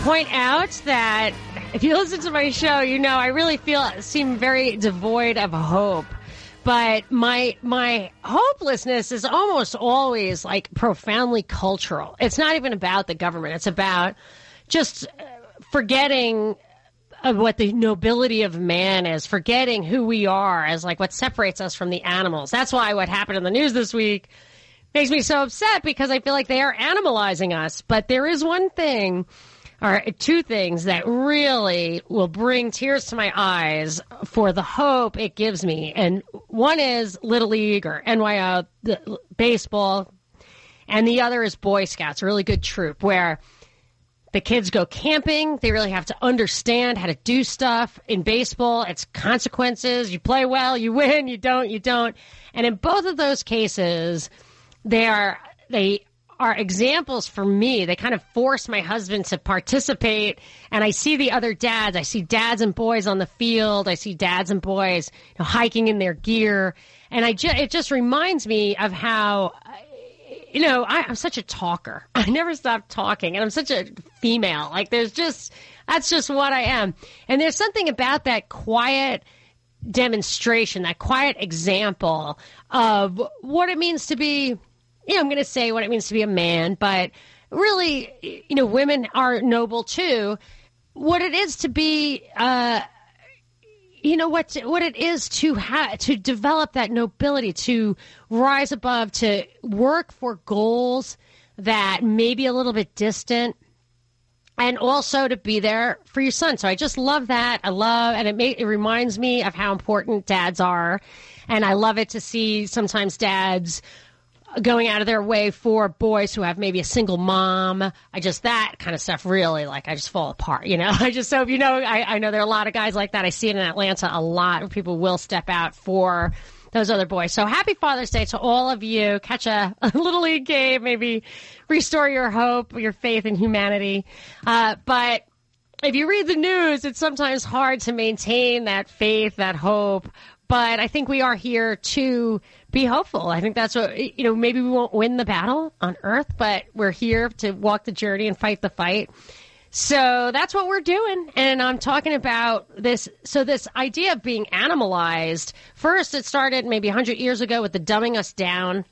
point out that if you listen to my show, you know I really feel seem very devoid of hope. But my my hopelessness is almost always like profoundly cultural. It's not even about the government. It's about just uh, forgetting what the nobility of man is, forgetting who we are as like what separates us from the animals. That's why what happened in the news this week makes me so upset because I feel like they are animalizing us. But there is one thing or two things that really will bring tears to my eyes for the hope it gives me. And one is Little League or NYO the, baseball, and the other is Boy Scouts, a really good troop where the kids go camping. They really have to understand how to do stuff. In baseball, it's consequences. You play well, you win. You don't, you don't. And in both of those cases, they are they are examples for me. They kind of force my husband to participate. And I see the other dads. I see dads and boys on the field. I see dads and boys you know, hiking in their gear. And I ju- it just reminds me of how, you know, I, I'm such a talker. I never stop talking. And I'm such a female. Like, there's just, that's just what I am. And there's something about that quiet, demonstration, that quiet example of what it means to be yeah, I'm going to say what it means to be a man, but really, you know, women are noble too. What it is to be, uh, you know what what it is to have to develop that nobility, to rise above, to work for goals that may be a little bit distant, and also to be there for your son. So I just love that. I love, and it may, it reminds me of how important dads are, and I love it to see sometimes dads going out of their way for boys who have maybe a single mom. I just that kind of stuff really like I just fall apart, you know. I just so you know I, I know there are a lot of guys like that. I see it in Atlanta a lot where people will step out for those other boys. So happy Father's Day to all of you. Catch a, a little league game, maybe restore your hope, your faith in humanity. Uh, but if you read the news, it's sometimes hard to maintain that faith, that hope. But I think we are here to be hopeful. I think that's what, you know, maybe we won't win the battle on earth, but we're here to walk the journey and fight the fight. So that's what we're doing. And I'm talking about this. So, this idea of being animalized, first, it started maybe 100 years ago with the dumbing us down,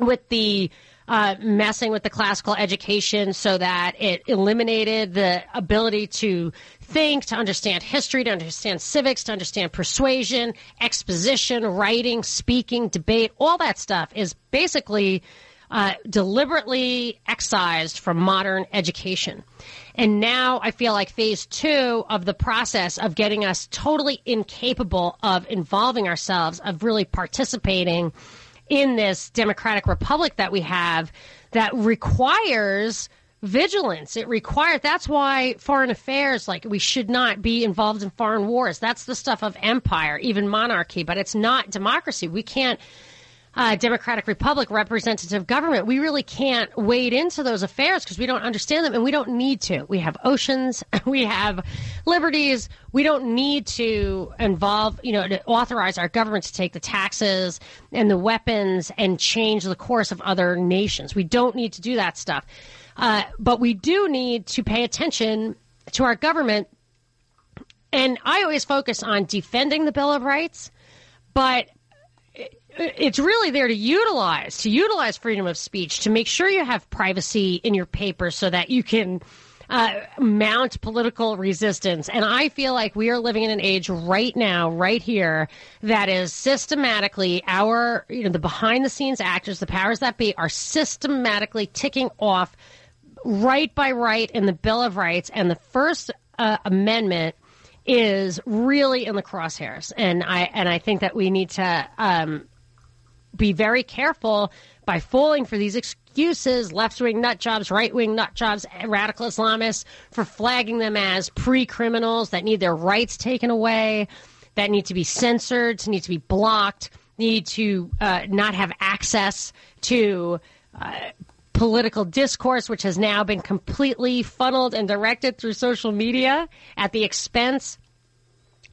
with the uh, messing with the classical education so that it eliminated the ability to think, to understand history, to understand civics, to understand persuasion, exposition, writing, speaking, debate, all that stuff is basically uh, deliberately excised from modern education. And now I feel like phase two of the process of getting us totally incapable of involving ourselves, of really participating in this democratic republic that we have that requires vigilance. It requires, that's why foreign affairs, like we should not be involved in foreign wars. That's the stuff of empire, even monarchy, but it's not democracy. We can't, uh, democratic republic, representative government, we really can't wade into those affairs because we don't understand them and we don't need to. We have oceans, we have liberties. We don't need to involve, you know, to authorize our government to take the taxes and the weapons and change the course of other nations. We don't need to do that stuff. Uh, but we do need to pay attention to our government. And I always focus on defending the Bill of Rights, but it's really there to utilize to utilize freedom of speech to make sure you have privacy in your papers so that you can uh, mount political resistance. And I feel like we are living in an age right now, right here, that is systematically our, you know, the behind the scenes actors, the powers that be, are systematically ticking off right by right in the Bill of Rights, and the First uh, Amendment is really in the crosshairs. And I and I think that we need to um, be very careful by falling for these excuses, left wing nut jobs, right wing nut jobs, radical Islamists, for flagging them as pre criminals that need their rights taken away, that need to be censored, need to be blocked, need to uh, not have access to. Uh, political discourse, which has now been completely funneled and directed through social media at the expense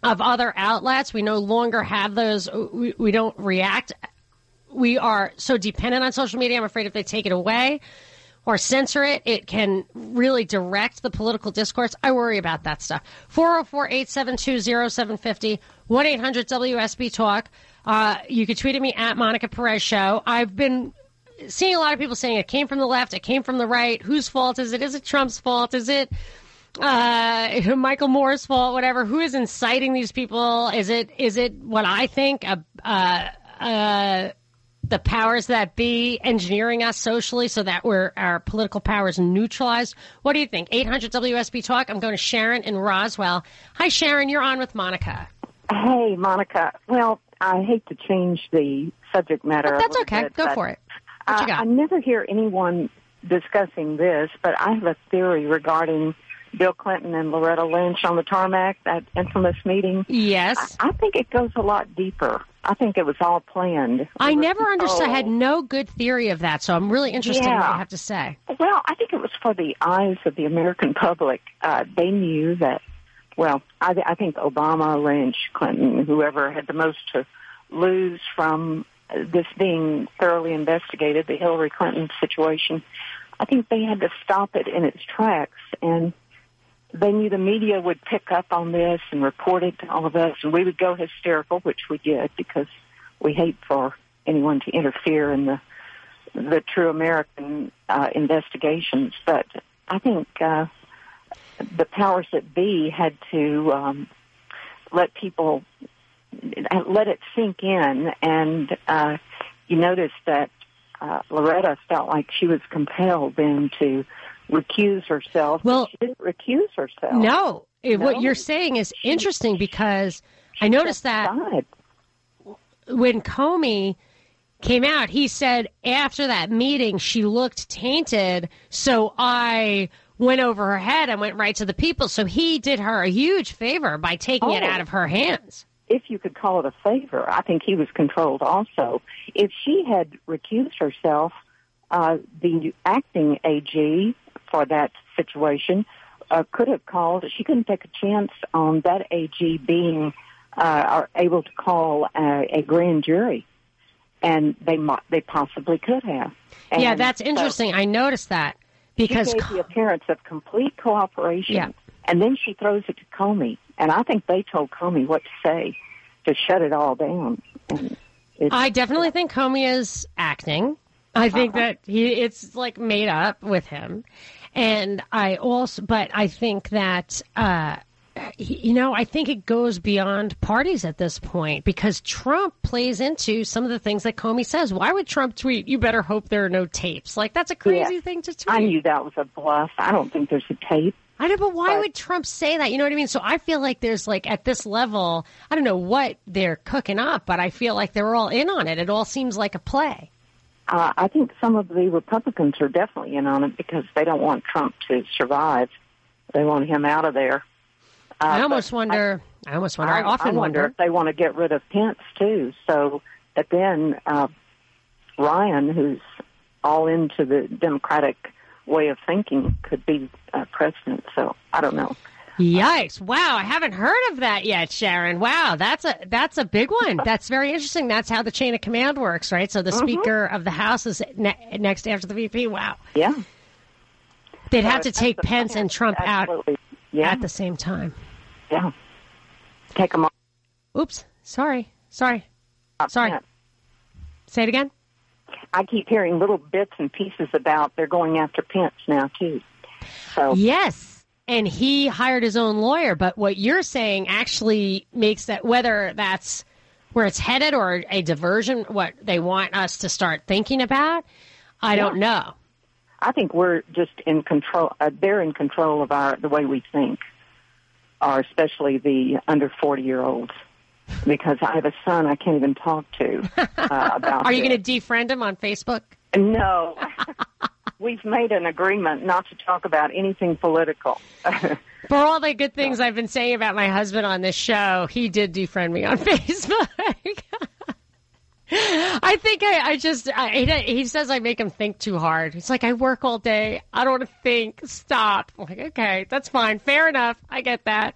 of other outlets. We no longer have those. We, we don't react. We are so dependent on social media. I'm afraid if they take it away or censor it, it can really direct the political discourse. I worry about that stuff. 404 872 0750 1 800 WSB Talk. Uh, you can tweet at me at Monica Perez Show. I've been seeing a lot of people saying it came from the left, it came from the right. Whose fault is it? Is it Trump's fault? Is it uh, Michael Moore's fault? Whatever. Who is inciting these people? Is it is it what I think? Uh, uh, uh, the powers that be engineering us socially so that we're our political powers neutralized. What do you think? 800 WSB Talk. I'm going to Sharon in Roswell. Hi, Sharon. You're on with Monica. Hey, Monica. Well, I hate to change the subject matter. But That's okay. bit, Go for it. What you uh, got? I never hear anyone discussing this, but I have a theory regarding Bill Clinton and Loretta Lynch on the tarmac, that infamous meeting. Yes. I, I think it goes a lot deeper. I think it was all planned. I was never understood. I had no good theory of that, so I'm really interested in what you have to say. Well, I think it was for the eyes of the American public. Uh, they knew that. Well, I, I think Obama, Lynch, Clinton, whoever had the most to lose from this being thoroughly investigated, the Hillary Clinton situation. I think they had to stop it in its tracks, and they knew the media would pick up on this and report it to all of us, and we would go hysterical, which we did because we hate for anyone to interfere in the the true American uh, investigations. But I think uh, the powers that be had to um, let people let it sink in, and uh, you notice that uh, Loretta felt like she was compelled then to recuse herself. Well, she didn't recuse herself. No, it, what you're saying is interesting because I noticed that when Comey came out, he said after that meeting she looked tainted, so I went over her head and went right to the people. So he did her a huge favor by taking it Oh. out of her hands. If you could call it a favor, I think he was controlled also. If she had recused herself, uh, the acting AG for that situation uh, could have called. She couldn't take a chance on that AG being uh, are able to call a, a grand jury, and they mo- they possibly could have. yeah, And that's so interesting. I noticed that because she gave the appearance of complete cooperation, Yeah. And then she throws it to Comey, and I think they told Comey what to say to shut it all down. I definitely think Comey is acting. I think Uh-huh. that he it's like made up with him, and I also, but I think that uh, you know I think it goes beyond parties at this point because Trump plays into some of the things that Comey says. Why would Trump tweet? You better hope there are no tapes. Like that's a crazy Yeah. thing to tweet. I knew that was a bluff. I don't think there's a tape. I don't know, but why would Trump say that? You know what I mean? So I feel like there's like at this level, I don't know what they're cooking up, but I feel like they're all in on it. It all seems like a play. Uh, I think some of the Republicans are definitely in on it because they don't want Trump to survive. They want him out of there. Uh, I almost wonder. I, almost wonder. I, often wonder wonder. if they want to get rid of Pence too. So that then uh, Ryan, who's all into the Democratic way of thinking, could be uh, president. So I don't know. Yikes! Wow, I haven't heard of that yet, Sharon. Wow, that's a that's a big one. That's very interesting. That's how the chain of command works, right? So the Mhm. Speaker of the House is ne- next after the VP. Wow, Yeah. they'd So have to take Pence and Trump out Yeah. at the same time. Yeah. Take them off. Oops, sorry, sorry, sorry. Say it again. I keep hearing little bits and pieces about they're going after Pence now too. So Yes. And he hired his own lawyer, but what you're saying actually makes that whether that's where it's headed or a diversion, what they want us to start thinking about, I don't know. I think we're just in control. Uh, they're in control of our the way we think, or especially the under forty year olds. Because I have a son I can't even talk to uh, about. Are you going to defriend him on Facebook? No. We've made an agreement not to talk about anything political. For all the good things I've been saying about my husband on this show, he did defriend me on Facebook. I think I, I just, I, he, says I make him think too hard. He's like, I work all day. I don't want to think. Stop. I'm like, okay, that's fine. Fair enough. I get that.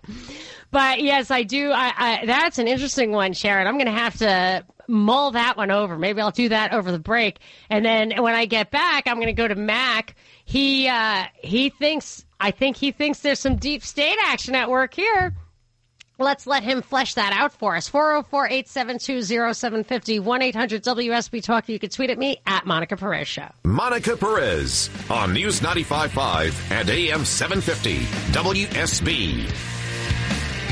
But yes, I do. I, I that's an interesting one, Sharon. I'm going to have to mull that one over. Maybe I'll do that over the break. And then when I get back, I'm going to go to Mac. He, uh, he thinks, I think he thinks there's some deep state action at work here. Let's let him flesh that out for us. 404 872 0750 1 800 WSB Talk. You can tweet at me at Monica Perez Show. Monica Perez on News 95.5 and AM 750 WSB.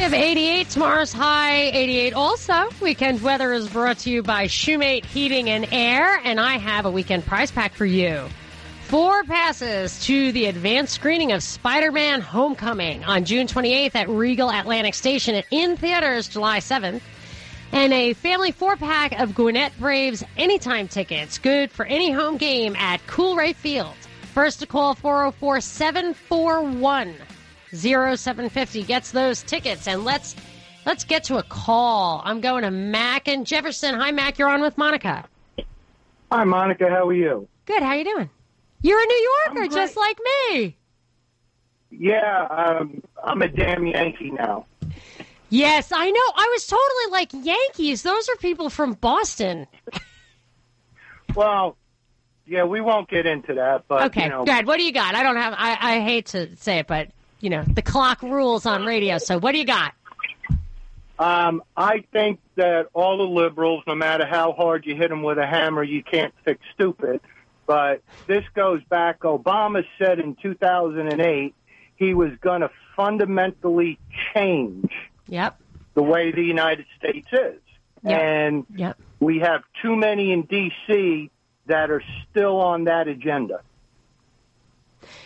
We have 88. Tomorrow's high 88 also. Weekend weather is brought to you by Shoemate Heating and Air, and I have a weekend prize pack for you. Four passes to the advanced screening of Spider Man Homecoming on June 28th at Regal Atlantic Station in theaters July 7th. And a family four pack of Gwinnett Braves anytime tickets, good for any home game at Cool Coolray Field. First to call 404 741 0750 gets those tickets. And let's let's get to a call. I'm going to Mac and Jefferson. Hi, Mac. You're on with Monica. Hi, Monica. How are you? Good. How you doing? You're a New Yorker, just like me. Yeah, um, I'm a damn Yankee now. Yes, I know. I was totally like Yankees. Those are people from Boston. Well, yeah, we won't get into that, but okay, you know, good. What do you got? I don't have. I, I hate to say it, but you know the clock rules on radio. So what do you got? Um, I think that all the liberals, no matter how hard you hit them with a hammer, you can't fix stupid. But this goes back. Obama said in 2008 he was going to fundamentally change Yep. the way the United States is. Yep. And Yep. we have too many in D.C. that are still on that agenda.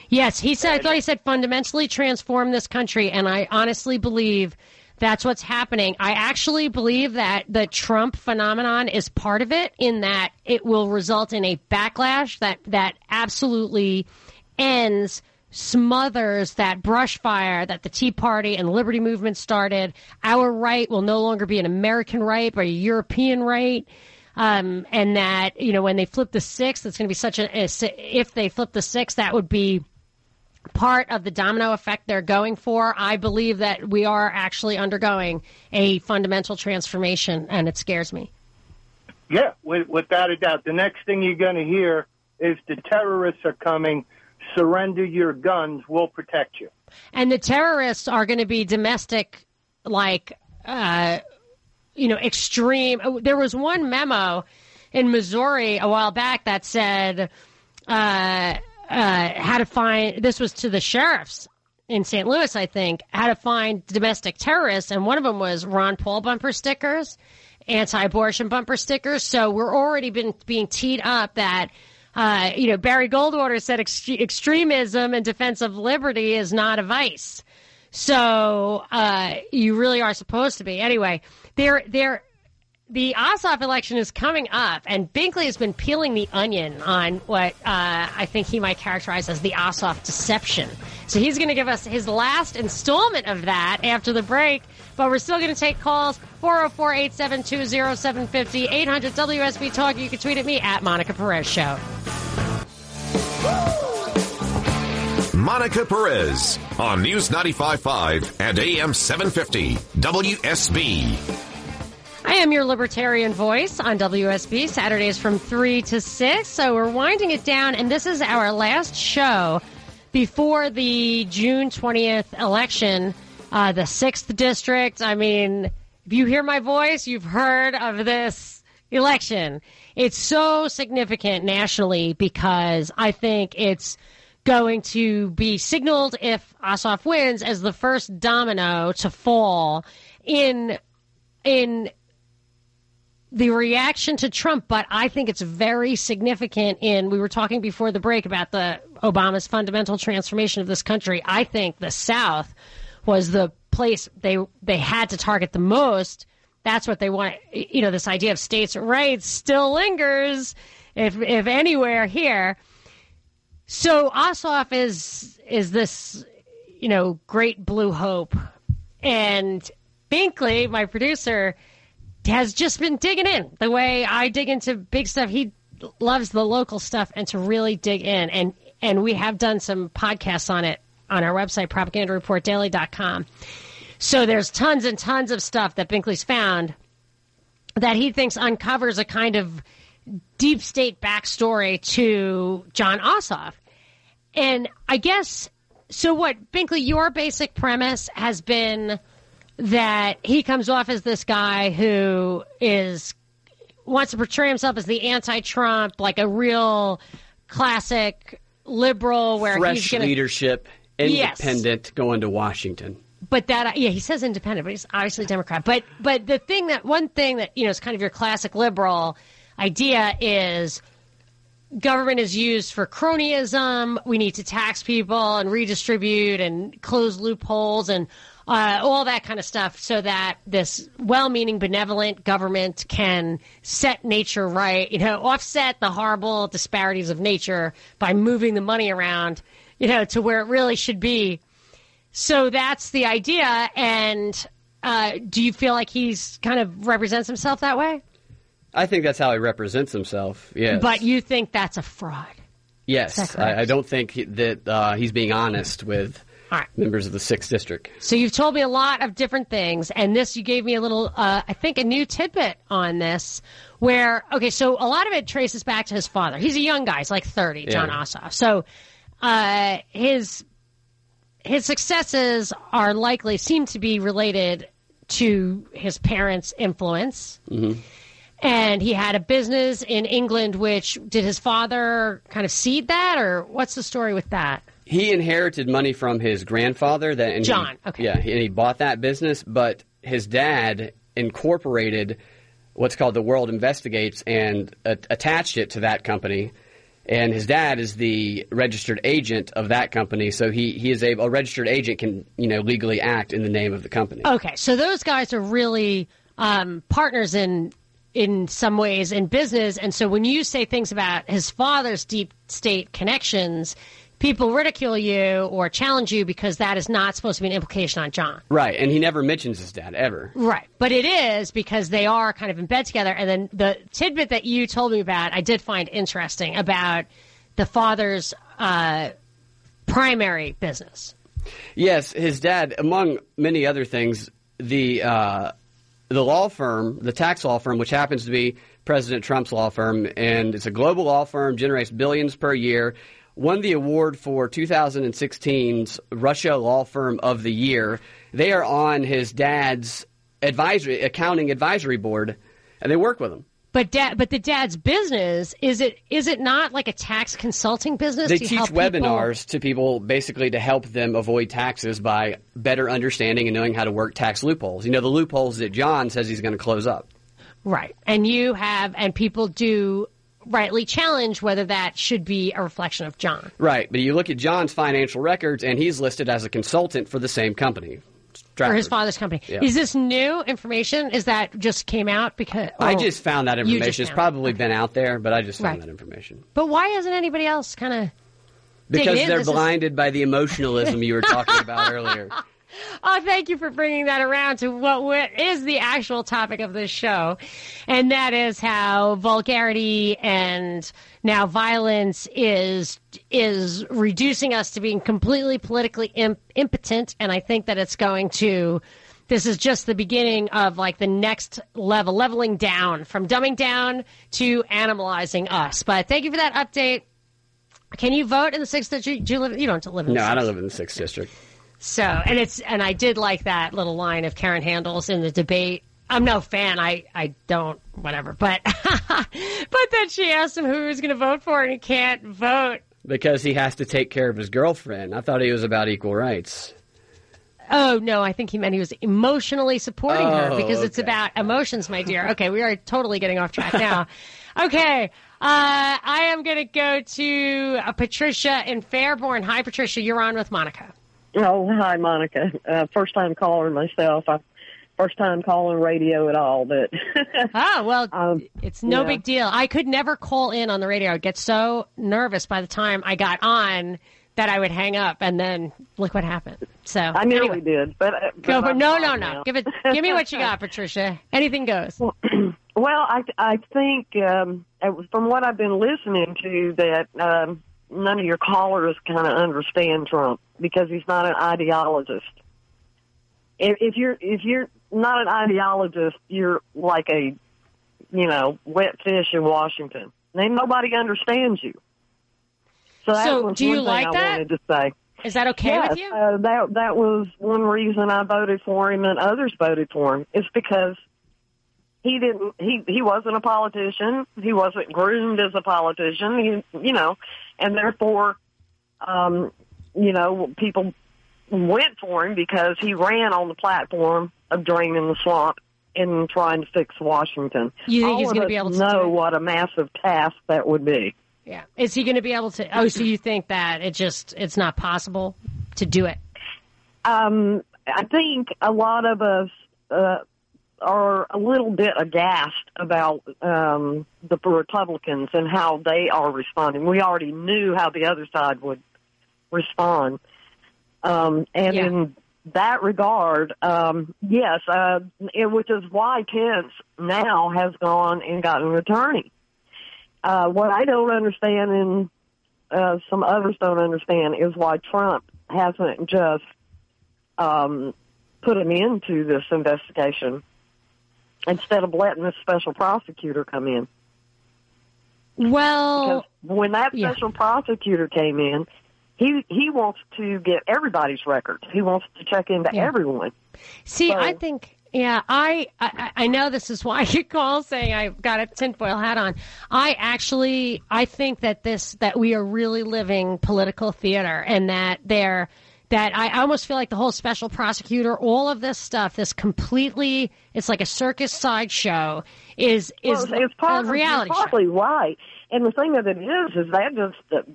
Yes, he said. I thought he said fundamentally transform this country, and I honestly believe that's what's happening. I actually believe that the Trump phenomenon is part of it, in that it will result in a backlash that that absolutely ends. Smothers that brush fire that the Tea Party and Liberty Movement started. Our right will no longer be an American right, but a European right. Um, and that, you know, when they flip the six, it's going to be such a, if they flip the six, that would be part of the domino effect they're going for. I believe that we are actually undergoing a fundamental transformation, and it scares me. Yeah, with, without a doubt. The next thing you're going to hear is the terrorists are coming. Surrender your guns. We'll protect you. And the terrorists are going to be domestic, like, uh, you know, extreme. There was one memo in Missouri a while back that said uh, uh, how to find. This was to the sheriffs in St. Louis, I think, how to find domestic terrorists, and one of them was Ron Paul bumper stickers, anti-abortion bumper stickers. So we're already been being teed up that. Uh, you know, Barry Goldwater said ex- extremism and defense of liberty is not a vice. So uh, you really are supposed to be. Anyway, there, there, the Ossoff election is coming up, and Binkley has been peeling the onion on what uh, I think he might characterize as the Ossoff deception. So he's going to give us his last installment of that after the break. But we're still going to take calls 404 872 0750 800 WSB Talk. You can tweet at me at Monica Perez Show. Monica Perez on News 95.5 and AM 750 WSB. I am your libertarian voice on WSB, Saturdays from 3 to 6. So we're winding it down, and this is our last show before the June 20th election, uh, the 6th district. I mean, if you hear my voice, you've heard of this election. It's so significant nationally because I think it's going to be signaled if Ossoff wins as the first domino to fall in in the reaction to Trump, but I think it's very significant in we were talking before the break about the Obama's fundamental transformation of this country. I think the South was the place they they had to target the most. That's what they want. You know, this idea of states' rights still lingers, if if anywhere here. So Ossoff is is this, you know, great blue hope, and Binkley, my producer, has just been digging in the way I dig into big stuff. He loves the local stuff and to really dig in. And, and we have done some podcasts on it on our website, propagandareportdaily.com. So there's tons and tons of stuff that Binkley's found that he thinks uncovers a kind of deep state backstory to Jon Ossoff. And I guess, so what, Binkley, your basic premise has been that he comes off as this guy who is wants to portray himself as the anti-Trump, like a real classic liberal, where Fresh he's gonna, leadership, Yes. independent, going to Washington. but that uh, yeah he says independent but he's obviously democrat but but the thing that one thing that you know is kind of your classic liberal idea is government is used for cronyism we need to tax people and redistribute and close loopholes and uh, all that kind of stuff so that this well-meaning benevolent government can set nature right you know offset the horrible disparities of nature by moving the money around you know to where it really should be so that's the idea. And uh, do you feel like he's kind of represents himself that way? I think that's how he represents himself. Yes. But you think that's a fraud. yes, Is that correct? I, I don't think he- that uh, he's being honest with All right. members of the sixth district. So you've told me a lot of different things, and this you gave me a little, uh, I think, a new tidbit on this. Where okay, so a lot of it traces back to his father. He's a young guy; he's like thirty, Jon Yeah. Ossoff. So uh, his his successes are likely seem to be related to his parents' influence. Mm-hmm. And he had a business in England, which did his father kind of seed that, or what's the story with that? He inherited money from his grandfather. That and he- Jon, okay. Yeah, and he bought that business, but his dad incorporated what's called the World Investigates and uh, attached it to that company. And his dad is the registered agent of that company, so he, he is able. A registered agent can you know legally act in the name of the company. Okay, so those guys are really um, partners in in some ways in business, and so when you say things about his father's deep state connections, people ridicule you or challenge you because that is not supposed to be an implication on Jon. Right, and he never mentions his dad ever. Right. But it is because they are kind of in bed together. And then the tidbit that you told me about, I did find interesting about the father's uh, primary business. Yes, his dad, among many other things, the uh, the law firm, the tax law firm, which happens to be President Trump's law firm, and it's a global law firm, generates billions per year. Won the award for 2016's Russia Law Firm of the Year. They are on his dad's advisory accounting advisory board, and they work with him. But dad, but the dad's business is it is it not like a tax consulting business? They to teach help people- webinars to people basically to help them avoid taxes by better understanding and knowing how to work tax loopholes. You know, the loopholes that Jon says he's going to close up. Right. And you have, and people do rightly challenge whether that should be a reflection of Jon. Right, but you look at Jon's financial records, and he's listed as a consultant for the same company. For his father's company. Yeah. Is this new information? Is that just came out because I oh, just found that information. It's found it. probably been out there, but I just found Right. that information. But why hasn't anybody else kind of Because they're This is- blinded by the emotionalism you were talking about earlier. Oh, thank you for bringing that around to what is the actual topic of this show. And that is how vulgarity and now violence is is reducing us to being completely politically imp- impotent and I think that it's going to this is just the beginning of like the next level leveling down from dumbing down to animalizing us. But thank you for that update. Can you vote in the sixth district? Do you live? You don't live in the No, I don't live in the sixth district. So, and it's and I did like that little line of Karen Handel's in the debate. I'm no fan. I I don't whatever, but but then she asked him who he was going to vote for, and he can't vote. Because he has to take care of his girlfriend. I thought he was about equal rights. Oh no, I think he meant he was emotionally supporting her Oh, because it's about emotions, my dear. Okay, we are totally getting off track now. okay, uh, I am going to go to uh, Patricia in Fairburn. Hi, Patricia. You're on with Monica. Oh, hi, Monica. Uh, first time caller myself. I, first time calling radio at all, but oh well, um, it's no yeah. big deal. I could never call in on the radio. I'd get so nervous by the time I got on that I would hang up, and then look what happened. So I nearly anyway. did, but, uh, Go for no, no, no. now. Give it. Give me what you got, Patricia. Anything goes. Well, I I think um, from what I've been listening to that um, none of your callers kind of understand Trump because he's not an ideologist. If, if you're if you're not an ideologist, you're like a you know wet fish in Washington. Ain't nobody understands you. So that So, was do you thing like I that? wanted to say. Is that okay yes, with you? Uh, that that was one reason I voted for him, and others voted for him. Is because he didn't. He he wasn't a politician. He wasn't groomed as a politician. He, you know, and therefore, um, you know, people went for him because he ran on the platform of draining the swamp and trying to fix Washington. You think All he's gonna be able to know what a massive task that would be? Yeah. Is he going to be able to? Oh, so you think that it just it's not possible to do it? Um, I think a lot of us uh, are a little bit aghast about um, the Republicans and how they are responding. We already knew how the other side would respond, um, and Yeah. in that regard, um, yes, uh, it, which is why Pence now has gone and gotten an attorney. Uh, what I don't understand and uh, some others don't understand is why Trump hasn't just um, put an end to this investigation instead of letting this special prosecutor come in. Well, because when that yeah. special prosecutor came in, he he wants to get everybody's records. He wants to check into Yeah. everyone. See, So- I think, yeah, I, I I know this is why you call saying I've got a tinfoil hat on. I actually, I think that this that we are really living political theater, and that they're that I almost feel like the whole special prosecutor, all of this stuff, this completely, it's like a circus sideshow, is is well, it's part a reality show. probably right. And the thing of it is, is that just uh,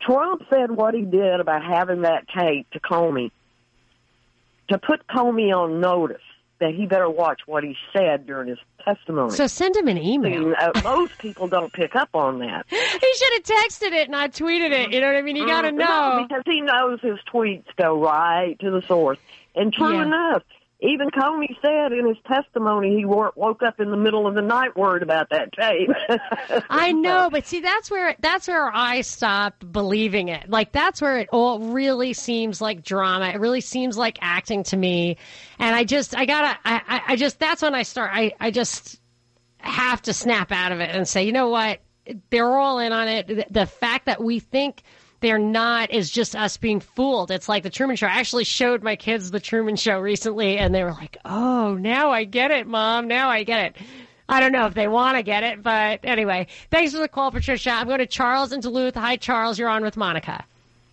Trump said what he did about having that tape to Comey to put Comey on notice that he better watch what he said during his testimony. So send him an email. And, uh, most people don't pick up on that. He should have texted it, and I tweeted it. You know what I mean? You got to Mm, know. no, because he knows his tweets go right to the source. And true Yeah. enough, even Comey said in his testimony he wo- woke up in the middle of the night worried about that tape. I know, but see, that's where that's where I stopped believing it. Like that's where it all really seems like drama. It really seems like acting to me, and I just I gotta I I, just that's when I start I I just have to snap out of it and say, you know what, they're all in on it. The fact that we think. They're not is just us being fooled. It's like the Truman Show. I actually showed my kids the Truman Show recently, and they were like, "Oh, now I get it, Mom. Now I get it." I don't know if they want to get it, but anyway, thanks for the call, Patricia. I'm going to Charles in Duluth. Hi, Charles. You're on with Monica.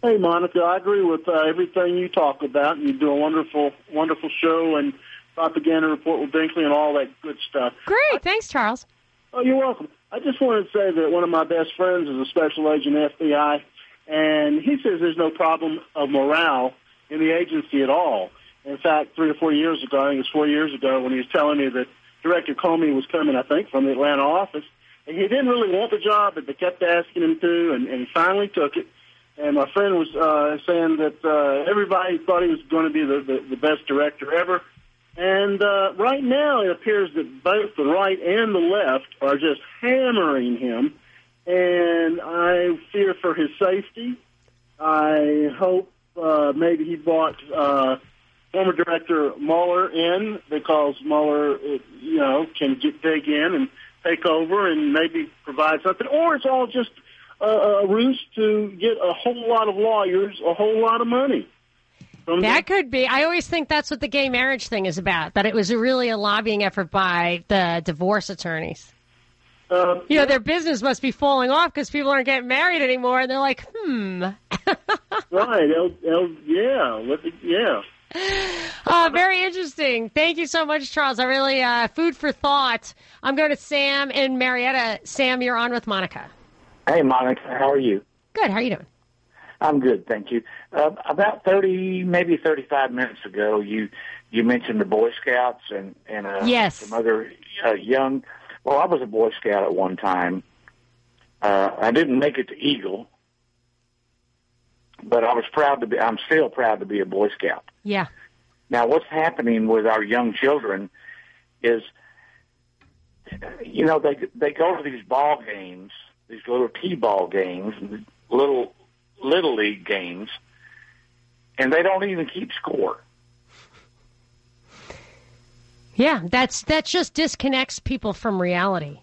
Hey, Monica, I agree with uh, everything you talk about. You do a wonderful, wonderful show and propaganda report with Binkley and all that good stuff. Great. Thanks, Charles. Oh, you're welcome. I just wanted to say that one of my best friends is a special agent FBI, and he says there's no problem of morale in the agency at all. In fact, three or four years ago, I think it was four years ago, when he was telling me that Director Comey was coming, I think, from the Atlanta office, and he didn't really want the job, but they kept asking him to, and, and he finally took it. And my friend was uh, saying that uh, everybody thought he was going to be the, the, the best director ever. And uh, right now, it appears that both the right and the left are just hammering him. And I fear for his safety. I hope uh, maybe he brought uh, former director Mueller in because Mueller, you know, can get dig in and take over and maybe provide something, or it's all just a, a ruse to get a whole lot of lawyers a whole lot of money. From That could be. I always think that's what the gay marriage thing is about. That it was really a lobbying effort by the divorce attorneys. Uh, you know, their business must be falling off because people aren't getting married anymore, and they're like, hmm. right? L, L, yeah, let the, yeah. Uh, very interesting. Thank you so much, Charles. I really uh, food for thought. I'm going to Sam in Marietta. Sam, you're on with Monica. Hey, Monica, how are you? Good. How are you doing? I'm good, thank you. Uh, about thirty, maybe thirty-five minutes ago, you you mentioned the Boy Scouts and and uh, Yes. some other uh, young. Well, I was a Boy Scout at one time. Uh, I didn't make it to Eagle. but I was proud to be. I'm still proud to be a Boy Scout. Yeah. Now, what's happening with our young children is, you know, they they go to these ball games, these little t-ball games, little little league games, and they don't even keep score. Yeah, that's that just disconnects people from reality.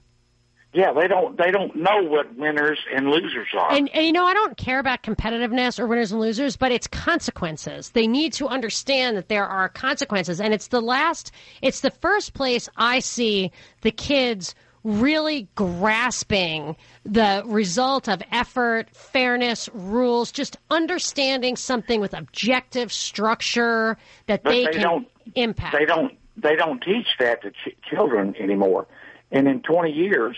Yeah, they don't they don't know what winners and losers are. And, and you know, I don't care about competitiveness or winners and losers, but it's consequences. They need to understand that there are consequences, and it's the last, it's the first place I see the kids really grasping the result of effort, fairness, rules, just understanding something with objective structure that they, they can don't- impact. They don't they don't teach that to ch- children anymore. And in 20 years,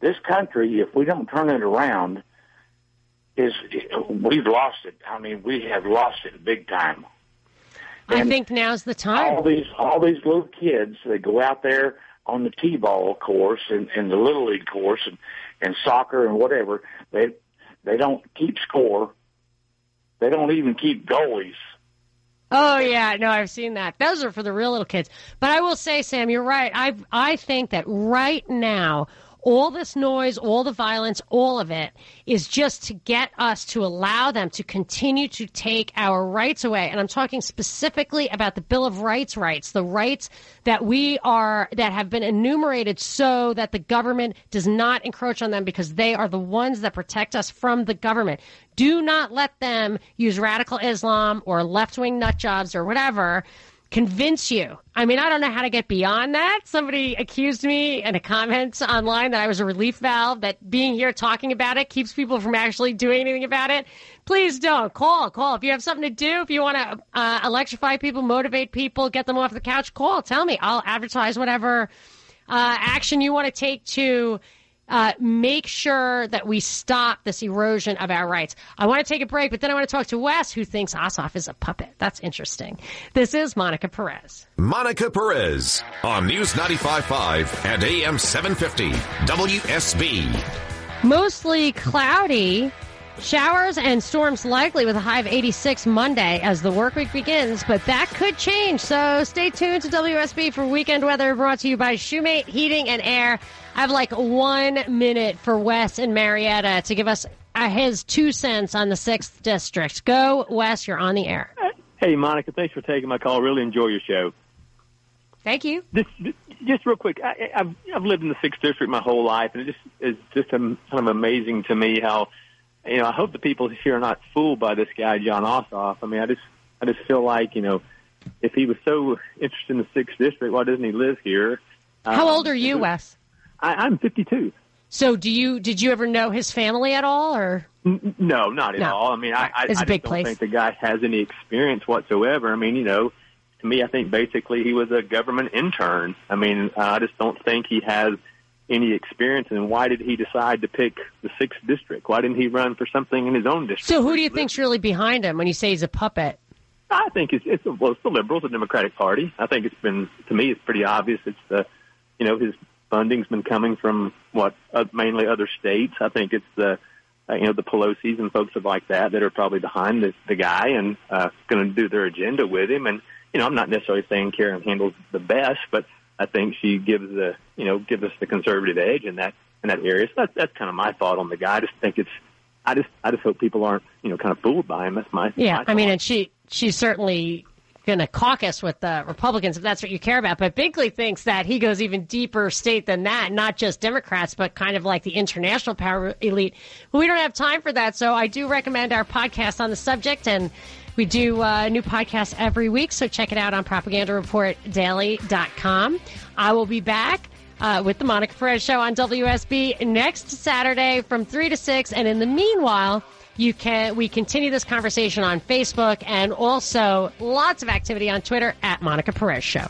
this country, if we don't turn it around, is we've lost it. I mean, we have lost it big time. I think now's the time. All these all these little kids, they go out there on the t-ball course and, and the little league course and, and soccer and whatever. They they don't keep score. They don't even keep goalies. Oh yeah, no, I've seen that. Those are for the real little kids. But I will say, Sam, you're right. I I think that right now, all this noise, all the violence, all of it is just to get us to allow them to continue to take our rights away. And I'm talking specifically about the Bill of Rights rights, the rights that we are that have been enumerated so that the government does not encroach on them because they are the ones that protect us from the government. Do not let them use radical Islam or left wing nut jobs or whatever convince you. I mean, I don't know how to get beyond that. Somebody accused me in a comment online that I was a relief valve, that being here talking about it keeps people from actually doing anything about it. Please don't. Call, call. If you have something to do, if you want to uh, electrify people, motivate people, get them off the couch, call. Tell me. I'll advertise whatever uh, action you want to take to uh, make sure that we stop this erosion of our rights. I want to take a break, but then I want to talk to Wes, who thinks Ossoff is a puppet. That's interesting. This is Monica Perez. Monica Perez on News 95.5 and AM 750 WSB. Mostly cloudy. Showers and storms likely with a high of 86 Monday as the work week begins, but that could change. So stay tuned to WSB for weekend weather brought to you by Shoemate Heating and Air. I have like one minute for Wes and Marietta to give us uh, his two cents on the 6th District. Go, Wes, you're on the air. Hey, Monica, thanks for taking my call. Really enjoy your show. Thank you. Just, just real quick, I, I've I've lived in the sixth district my whole life, and it just is just um, kind of amazing to me how, you know, I hope the people here are not fooled by this guy Jon Ossoff. I mean, I just I just feel like you know, if he was so interested in the sixth district, why doesn't he live here? How Um, old are you, Wes? I, I'm 52. So do you did you ever know his family at all or N- No, not at No. all. I mean, I, I, It's a I big just don't place. think the guy has any experience whatsoever. I mean, you know, to me, I think basically he was a government intern. I mean, I just don't think he has any experience. And why did he decide to pick the sixth district? Why didn't he run for something in his own district? So who do you think's really behind him when you say he's a puppet? I think it's it's well, it's the Liberals, the Democratic Party. I think it's been to me, it's pretty obvious. It's the, you know, his funding's been coming from what uh, mainly other states. I think it's the, uh, you know, the Pelosi's and folks of like that that are probably behind the the guy and uh, going to do their agenda with him. And you know, I'm not necessarily saying Karen Handel's the best, but I think she gives the, you know, gives us the conservative edge in that in that area. So that's that's kind of my thought on the guy. I just think it's. I just, I just hope people aren't, you know, kind of fooled by him. That's my, Yeah, my I mean, and she she's certainly going to caucus with the Republicans if that's what you care about. But Binkley thinks that he goes even deeper state than that, not just Democrats, but kind of like the international power elite. We don't have time for that, so I do recommend our podcast on the subject and. We do uh, new podcasts every week, so check it out on propagandareportdaily.com. I will be back uh, with the Monica Perez Show on WSB next Saturday from 3 to 6. And in the meanwhile, you can we continue this conversation on Facebook and also lots of activity on Twitter at Monica Perez Show.